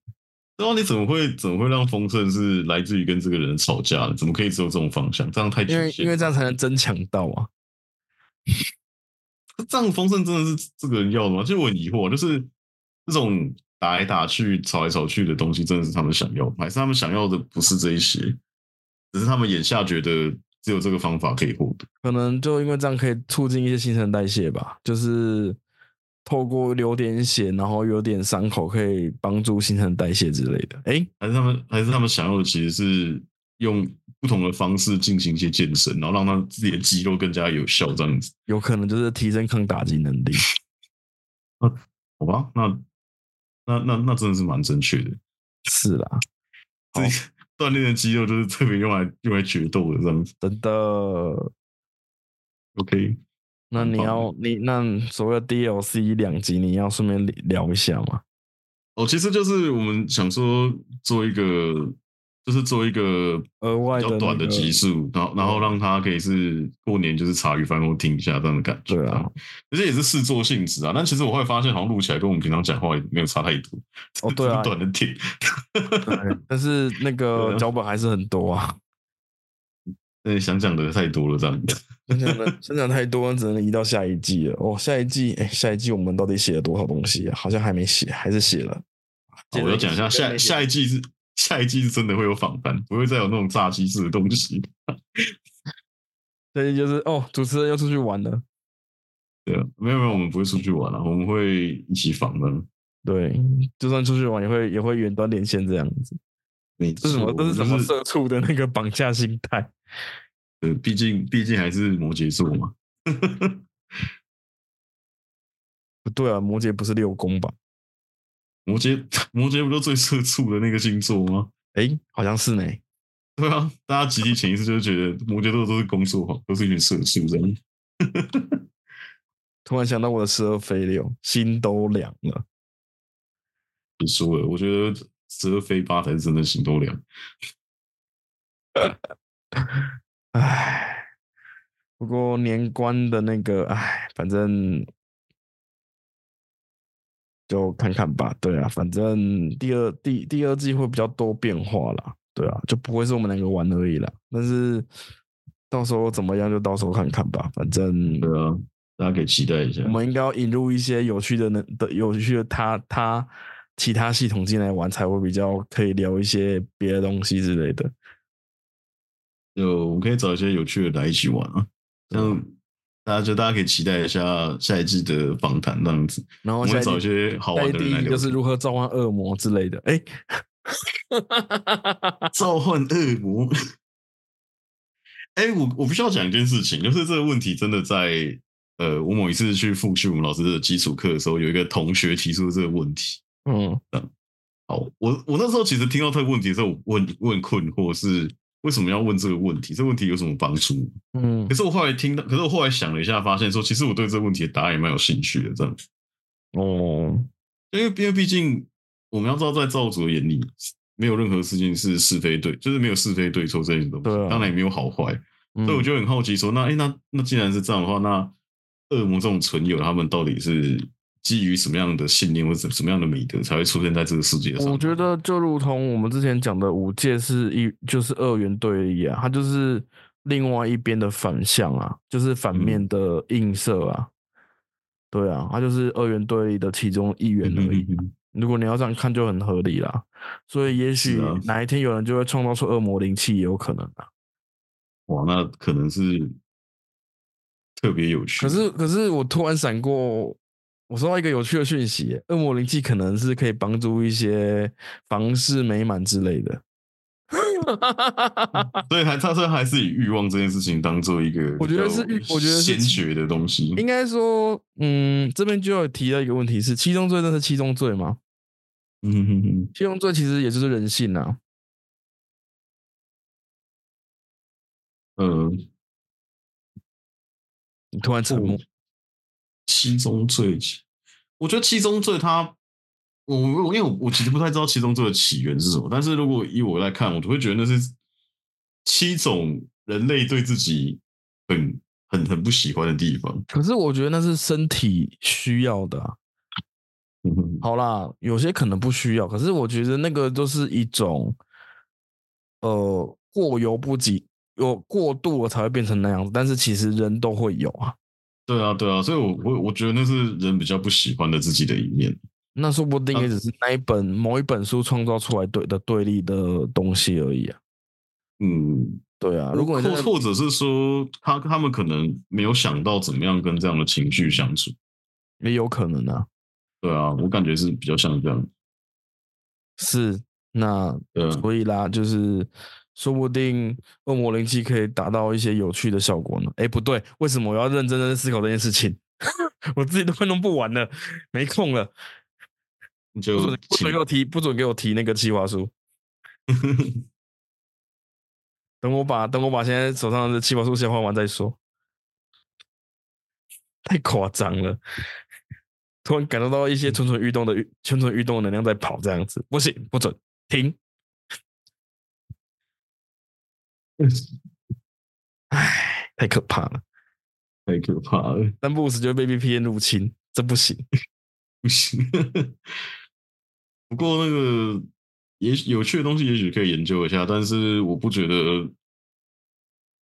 然后你怎么会怎么会让风声是来自于跟这个人吵架呢？怎么可以只有这种方向？这样太因为因为这样才能增强到啊。[LAUGHS] 这样风声真的是这个人要的吗？其实我很疑惑，就是这种打来打去、吵来吵去的东西，真的是他们想要，还是他们想要的不是这一些？只是他们眼下觉得只有这个方法可以获得。可能就因为这样可以促进一些新陈代谢吧，就是透过流点血，然后有点伤口，可以帮助新陈代谢之类的。哎，还是他们还是他们想要的其实是用。不同的方式进行一些健身，然后让他自己的肌肉更加有效，这样子有可能就是提升抗打击能力。那 [LAUGHS] 好吧，那那那那真的是蛮正确的。是啦，[LAUGHS] 这 [LAUGHS] 锻炼的肌肉就是特别用来用来决斗的这样子。真的。OK，那你要你那所谓的 DLC 两集，你要顺便聊一下吗？哦，其实就是我们想说做一个。就是做一个额外比较短的集数，然后然后让他可以是过年就是茶余饭后听一下这样的感觉。对啊，其实也是试做性质啊。但其实我会发现，好像录起来跟我们平常讲话也没有差太多。哦，对啊，短的听。[LAUGHS] 但是那个脚本还是很多啊。[LAUGHS] 对，想讲的太多了，这样。想讲的想讲太多，只能移到下一季了。哦，下一季，哎，下一季我们到底写了多少东西啊？好像还没写，还是写了。我要讲一下，下下一季是。下一季是真的会有访谈，不会再有那种炸鸡式的东西。[LAUGHS] 所以就是哦，主持人要出去玩了。对啊，没有没有，我们不会出去玩了，我们会一起访问。对，就算出去玩，也会也会远端连线这样子。你这是什么？这是什么社畜的那个绑架心态？[LAUGHS] 呃，毕竟毕竟还是摩羯座嘛。[LAUGHS] 不对啊，摩羯不是六宫吧？摩羯，[LAUGHS] 摩羯不就最社畜的那个星座吗？哎，好像是呢。对啊，大家集体潜意识就是觉得摩羯座都是工作狂，都是一群社畜这样。[LAUGHS] 突然想到我的十二飞六，心都凉了。你说了，我觉得十二飞八才是真的心都凉。[LAUGHS] 唉，不过年关的那个，唉，反正。就看看吧，对啊，反正第二第第二季会比较多变化啦，对啊，就不会是我们两个玩而已啦。但是到时候怎么样，就到时候看看吧。反正对啊，大家可以期待一下。我们应该要引入一些有趣的、的有趣的他他其他系统进来玩，才会比较可以聊一些别的东西之类的。就我们可以找一些有趣的来一起玩啊，像。大家就大家可以期待一下下一季的访谈这样子，然后我们找一些好玩的人来聊，就是如何召唤恶魔之类的。哎，[LAUGHS] [LAUGHS] 召唤恶魔。哎，我我必须要讲一件事情，就是这个问题真的在呃，我某一次去复习我们老师的基础课的时候，有一个同学提出这个问题。嗯嗯，好，我我那时候其实听到这个问题的时候，我很我很困惑是。为什么要问这个问题？这个问题有什么帮助？嗯，可是我后来听到，可是我后来想了一下，发现说，其实我对这个问题的答案也蛮有兴趣的。这样，哦，因为因为毕竟我们要知道，在造主的眼里，没有任何事情是是非对，就是没有是非对错这些东西，当然也没有好坏。所以我就很好奇，说那哎，那那既然是这样的话，那恶魔这种存有，他们到底是？基于什么样的信念或者什么样的美德才会出现在这个世界上？我觉得就如同我们之前讲的五界是一就是二元对立啊，它就是另外一边的反向啊，就是反面的映射啊。对啊，它就是二元对立的其中一员而已。如果你要这样看，就很合理啦。所以也许哪一天有人就会创造出恶魔灵气，也有可能啊。哇，那可能是特别有趣。可是，可是我突然闪过。我收到一个有趣的讯息，恶魔灵气可能是可以帮助一些房事美满之类的，[LAUGHS] 所以还他说还是以欲望这件事情当做一个，我觉得是我觉得先学的东西。应该说，嗯，这边就要提到一个问题是，七宗罪那是七宗罪吗？嗯哼哼，七宗罪其实也就是人性呐。嗯，你突然沉默。七宗罪，我觉得七宗罪它我我因为我我其实不太知道七宗罪的起源是什么，但是如果以我来看，我就会觉得那是七种人类对自己很很很不喜欢的地方。可是我觉得那是身体需要的啊。嗯好啦，有些可能不需要，可是我觉得那个都是一种，呃，过犹不及，有过度了才会变成那样子。但是其实人都会有啊，对啊，对啊，所以我我我觉得那是人比较不喜欢的自己的一面。那说不定也只是那一本、某一本书创造出来对的对立的东西而已啊。嗯，对啊，如果或或者是说他他们可能没有想到怎么样跟这样的情绪相处。也有可能啊，对啊，我感觉是比较像这样。是那对啊，所以啦，就是说不定恶魔灵气可以达到一些有趣的效果呢。哎，不对，为什么我要认真的思考这件事情？[LAUGHS] 我自己都快弄不完了，没空了。不就准不准给我提，不准给我提那个计划书。[LAUGHS] 等我把等我把现在手上的计划书先画完再说。太夸张了，突然感受到一些蠢蠢欲动的欲蠢蠢欲动的能量在跑，这样子不行，不准停。[LAUGHS] 唉，太可怕了，太可怕了，三不五时就会被 VPN 入侵，这不行。[LAUGHS] 不行。不过那个也许有趣的东西，也许可以研究一下，但是我不觉得。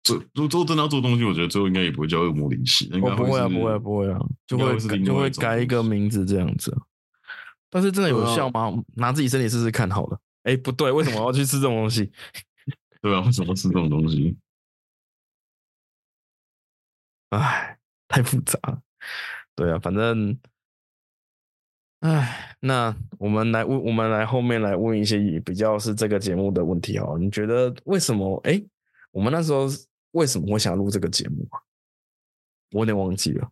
这如果真的要做东西，我觉得最后应该也不会叫恶魔灵系，应该不会啊，不会啊，不会啊，就会就会改一个名字这样子。但是真的有效吗？拿自己身体试试看好了。哎，不对，为什么我要去吃这种东西？对啊，为什么吃这种东西？哎，太复杂了。对啊，反正，哎，那我们来问，我们来后面来问一些比较是这个节目的问题哦。你觉得为什么？哎，我们那时候为什么会想录这个节目啊？我有点忘记了。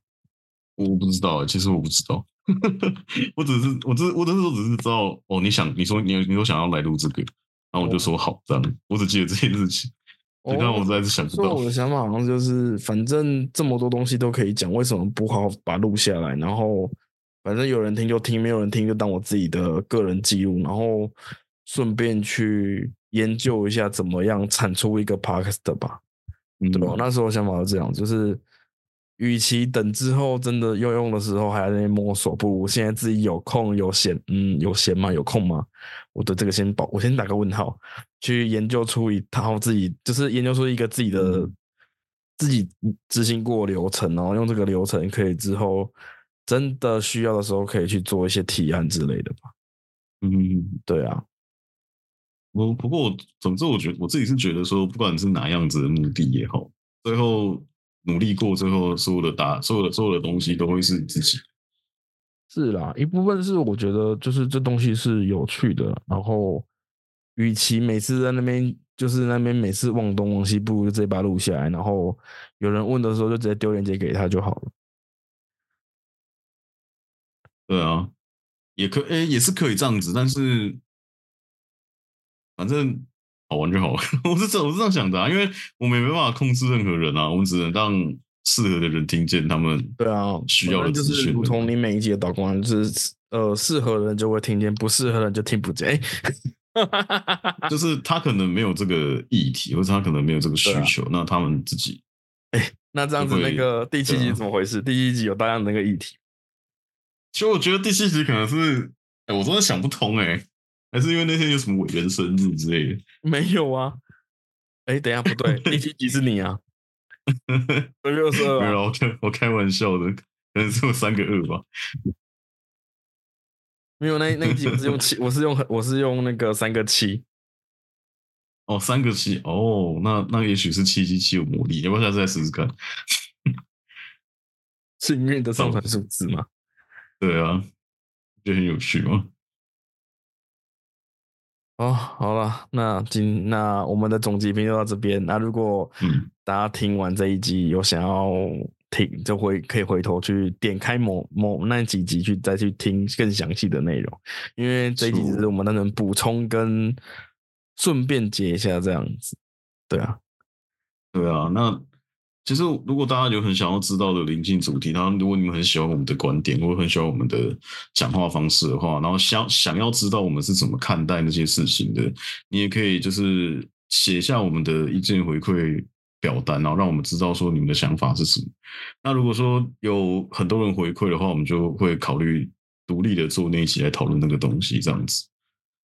我不知道欸，其实我不知道，[LAUGHS] 我只是我只我那时候只是知道哦，你想你说你你说想要来录这个，然后我就说好这样，我只记得这件事情，你看我实在是想不到我。的想法好像就是，反正这么多东西都可以讲，为什么不好好把它录下来？然后反正有人听就听，没有人听就当我自己的个人记录，然后顺便去研究一下怎么样产出一个 podcast 吧。嗯对吧？那时候想法是这样，就是与其等之后真的要用的时候还在那边摸索，不如现在自己有空有闲，嗯，有闲吗？有空吗？我对这个先保，我先打个问号，去研究出一套自己，就是研究出一个自己的、嗯自己执行过流程，然后用这个流程可以之后真的需要的时候可以去做一些提案之类的吧。嗯，对啊，我不过总之我觉得我自己是觉得说，不管是哪样子的目的也好，最后努力过，最后所有的答所有的所有的东西都会是你自己。是啦，一部分是我觉得就是这东西是有趣的，然后与其每次在那边就是那边每次忘东忘西，不如就直接把它录下来，然后有人问的时候就直接丢链接给他就好了。对啊，也可诶、也是可以这样子，但是反正好玩就好了。[LAUGHS] 我是这我是这样想的、啊，因为我们也没办法控制任何人啊，我们只能让适合的人听见他们对啊，需要的资讯如同你每一集的导光，就是呃适合的人就会听见，不适合的人就听不见。哎，[LAUGHS] 就是他可能没有这个议题，或者他可能没有这个需求，那他们自己那这样子那个第七集怎么回事？第七集有大量的那个议题，其实我觉得第七集可能是，哎、我真的想不通哎、还是因为那天有什么委员生日之类的。[LAUGHS] 没有啊？哎，等一下不对，第七集是你啊，二月二十二啊。没有，我开我开玩笑的，可能只有三个二吧。没有那那一集我是用 [LAUGHS] 七，我是用我是用那个三个七，哦，三个七，哦，那那也许是七七七有魔力，要不要下次再试试看？幸运的上传数字嘛。对啊，觉得很有趣嘛。哦，好了，那今那我们的总集评就到这边。那如果嗯大家听完这一集有想要听，就会可以回头去点开某某那几集去再去听更详细的内容，因为这一集只是我们单纯补充跟顺便接一下这样子。对啊，对啊，那其实如果大家有很想要知道的灵性主题，然后如果你们很喜欢我们的观点，或者很喜欢我们的讲话方式的话，然后想想要知道我们是怎么看待那些事情的，你也可以就是写下我们的意见回馈表单，然后让我们知道说你们的想法是什么。那如果说有很多人回馈的话，我们就会考虑独立的做那一期来讨论那个东西，这样子。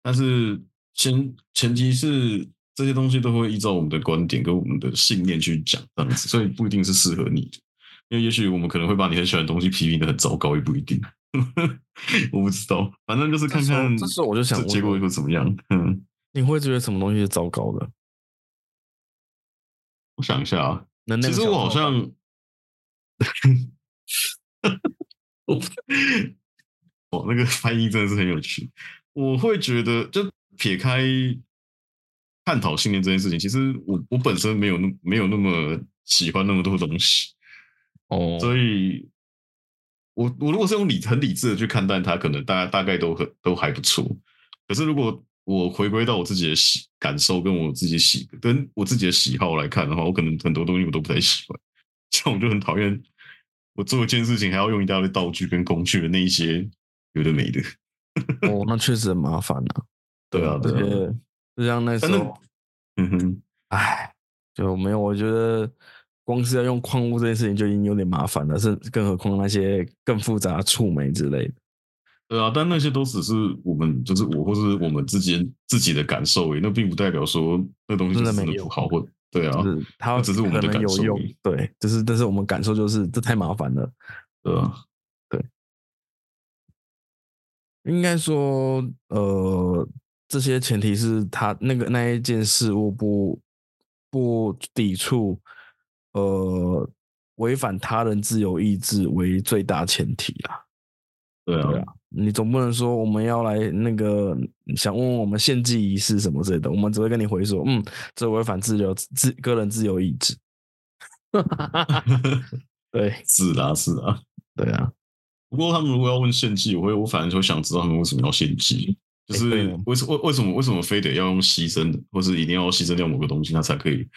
但是前前提是这些东西都会依照我们的观点跟我们的信念去讲，这样子，所以不一定是适合你的。因为也许我们可能会把你很喜欢的东西批评的很糟糕，也不一定。[LAUGHS] 我不知道，反正就是看看这时候我就想结果会怎么样。嗯，你会觉得什么东西是糟糕的？我想一下啊，其实我好像，[LAUGHS] 哦，那个翻译真的是很有趣。我会觉得，就撇开探讨信念这件事情，其实我我本身没有那没有那么喜欢那么多东西哦，所以我我如果是用理很理智的去看待它，可能大家大概都很都还不错。可是如果我回归到我自己的喜感受，跟我自己喜跟我自己的喜好来看的话，我可能很多东西我都不太喜欢。[LAUGHS] 像我就很讨厌我做一件事情还要用一大堆道具跟工具的那一些有的没的。[LAUGHS] 哦，那确实很麻烦呐。对啊，而且就像那时候，嗯哼，哎，就没有。我觉得光是要用矿物这件事情就已经有点麻烦了，是更何况那些更复杂触媒之类的。对啊，但那些都只是我们，就是我或是我们之间自己的感受诶，那并不代表说那东西真的不好，或对啊，它只是我们的感受。对，就是但是我们感受就是这太麻烦了，对啊。应该说，呃，这些前提是他那个那一件事物不不抵触，呃，违反他人自由意志为最大前提啦。对啊，你总不能说我们要来那个想问问我们献祭仪式什么之类的，我们只会跟你回说，嗯，这违反自由自个人自由意志。[LAUGHS] 对，[LAUGHS] 是啊，是啊，对啊。不过他们如果要问献祭，我会我反正就想知道他们为什么要献祭，就是为什为为什么为什么非得要用牺牲，或是一定要牺牲掉某个东西，他才可以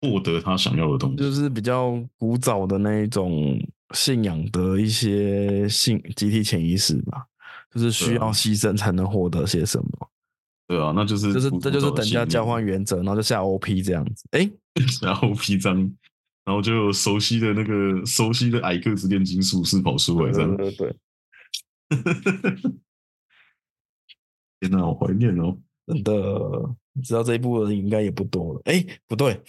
获得他想要的东西？就是比较古早的那一种信仰的一些信集体潜意识吧，就是需要牺牲才能获得些什么。对啊，那就是就是这就是等价交换原则，然后就下 OP 这样子。哎，[LAUGHS] 下 OP 章。然后就熟悉的那个熟悉的矮个子炼金术士跑出来，这样对对。[LAUGHS] 天哪，好怀念哦！真的，知道这一部的人应该也不多了。哎，不对，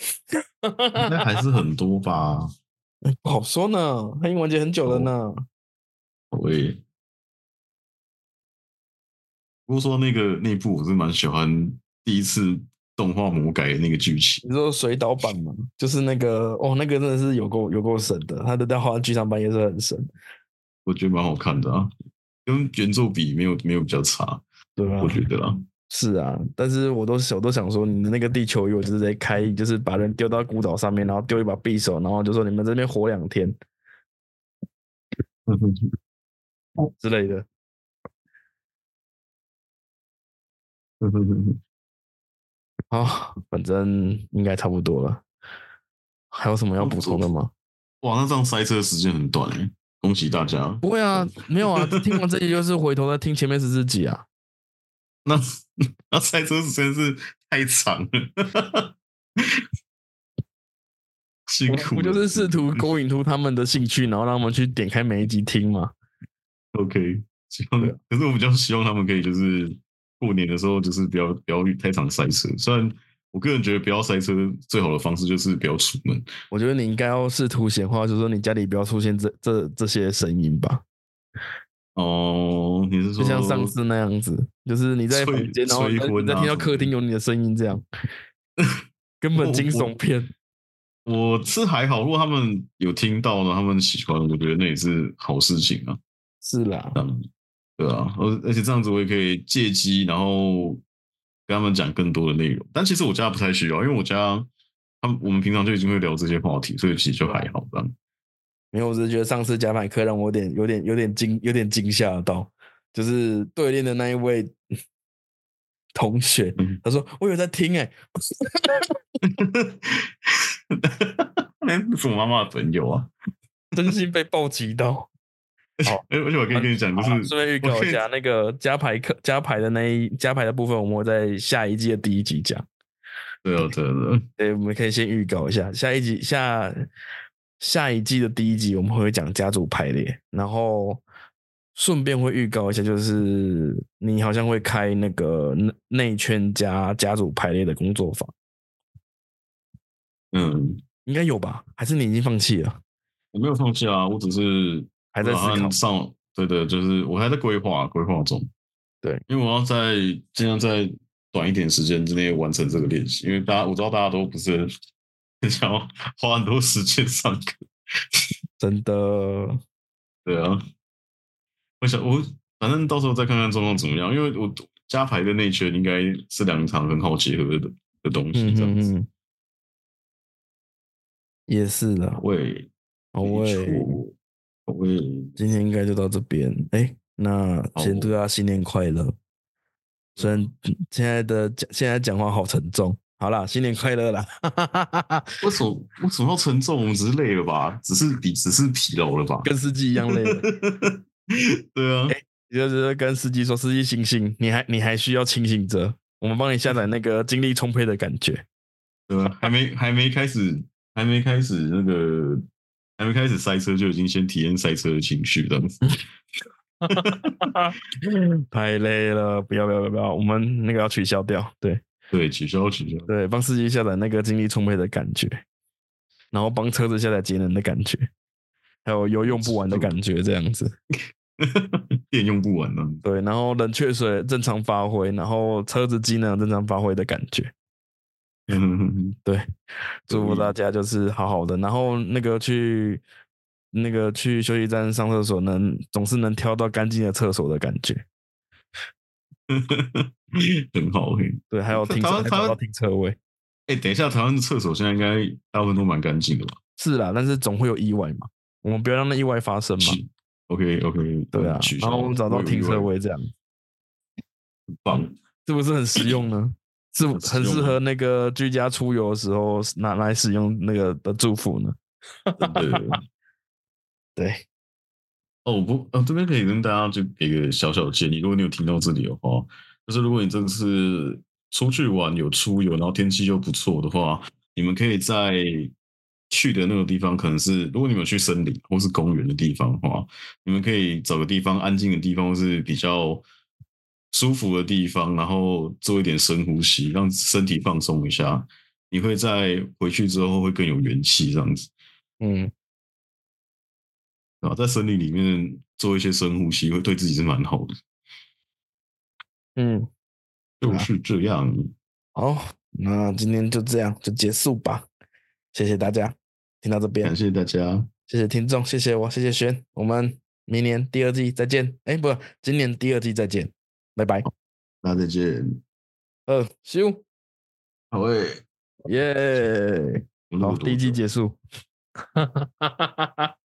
那还是很多吧？[LAUGHS] 不好说呢，他已经完结很久了呢。喂，不过说那个那部我是蛮喜欢，第一次。动画魔改的那个剧情，你说水岛版吗？就是那个哦，那个真的是有够有够神的，他的动画剧场版也是很神，我觉得蛮好看的啊，跟原作比没有没有比较差，对啊，我觉得啦，是啊，但是我都我都想说，你的那个地球仪，我就是在开，就是把人丢到孤岛上面，然后丢一把匕首，然后就说你们这边活两天，之类的。好，反正应该差不多了。还有什么要补充的吗？哇，那这样塞车时间很短哎！恭喜大家。不会啊，没有啊，听完这些就是回头再听前面十四集啊。那那赛车时间是太长了，辛苦。我就是试图勾引出他们的兴趣，然后让他们去点开每一集听嘛？OK，希望。可是我比较希望他们可以就是。过年的时候就是不要不要太常塞车，虽然我个人觉得不要塞车最好的方式就是不要出门。我觉得你应该要试图显化，就是说你家里不要出现这这这些声音吧。哦，你是说就像上次那样子，就是你在房间，然后在听到客厅有你的声音，这样 [LAUGHS] 根本惊悚片。我是还好，如果他们有听到呢，他们喜欢，我觉得那也是好事情啊。是啦。嗯对啊，而而且这样子我也可以借机，然后跟他们讲更多的内容。但其实我家不太需要，因为我家他们我们平常就已经会聊这些话题，所以其实就还好这样。没有，我只是觉得上次加麦课让我有点、有点、有点惊、有点惊吓到，就是对练的那一位同学，他说我有在听哎，[LAUGHS] 那是我妈妈的朋友啊。真心被暴击到。[LAUGHS] 好，哎，而且我可以跟你讲，就是顺便预告一下，那个加牌课加牌的那一加牌的部分，我们会在下一季的第一集讲。对哦，对哦，对，我们可以先预告一下，下一集下下一季的第一集我们会讲家族排列，然后顺便会预告一下，就是你好像会开那个内内圈加家族排列的工作坊。嗯，应该有吧？还是你已经放弃了？我没有放弃啊，我只是还在思考上。对对，就是我还在规划规划中。对，因为我要在尽量在短一点时间之内完成这个练习。因为大家我知道大家都不是很想要花很多时间上课，[LAUGHS] 真的。对啊，我想我反正到时候再看看状况怎么样。因为我加牌的内圈应该是两场很好结合的的东西，这样子。也是的，喂，喂，喂，今天应该就到这边。哎，那先祝大家新年快乐。虽然现在的现在讲话好沉重，好啦，新年快乐啦！[LAUGHS] 为什么为什么要沉重？我们只是累了吧？只是比只是疲劳了吧？跟司机一样累。[LAUGHS] 对啊，就是跟司机说：“司机醒醒，你还你还需要清醒着。我们帮你下载那个精力充沛的感觉。”对啊？还没还没开始。还没开始那个，还没开始塞车就已经先体验塞车的情绪了，[LAUGHS] 太累了，不要不要不要，我们那个要取消掉，对对，取消取消，对，帮司机下载那个精力充沛的感觉，然后帮车子下载节能的感觉，还有油用不完的感觉，这样子，[LAUGHS] 电用不完呢，对，然后冷却水正常发挥，然后车子机能正常发挥的感觉。嗯，对，祝福大家就是好好的，然后那个去那个去休息站上厕所，能总是能挑到干净的厕所的感觉，[LAUGHS] 很好嘿。对，还有停车，找到停车位。哎，等一下，台湾的厕所现在应该大部分都蛮干净的吧？是啦，但是总会有意外嘛，我们不要让那意外发生嘛。OK，OK，对啊，然后我们找到停车位，这样很棒，是不是很实用呢？是很适合那个居家出游的时候拿来使用那个的祝福呢。[LAUGHS] 对对，哦不，哦这边可以跟大家就给个小小的建议，如果你有听到这里的话，就是如果你这次出去玩有出游，然后天气又不错的话，你们可以在去的那个地方，可能是如果你们去森林或是公园的地方的话，你们可以找个地方安静的地方，或是比较。舒服的地方，然后做一点深呼吸，让身体放松一下。你会在回去之后会更有元气，这样子。嗯，啊，在森林里面做一些深呼吸，会对自己是蛮好的。嗯，就是这样。好，那今天就这样就结束吧。谢谢大家听到这边，感谢大家，谢谢听众，谢谢我，谢谢轩。我们明年第二季再见。哎，不，今年第二季再见。拜拜，那再见。呃，修，好诶，耶，好，第一季结束。哈哈哈哈哈哈。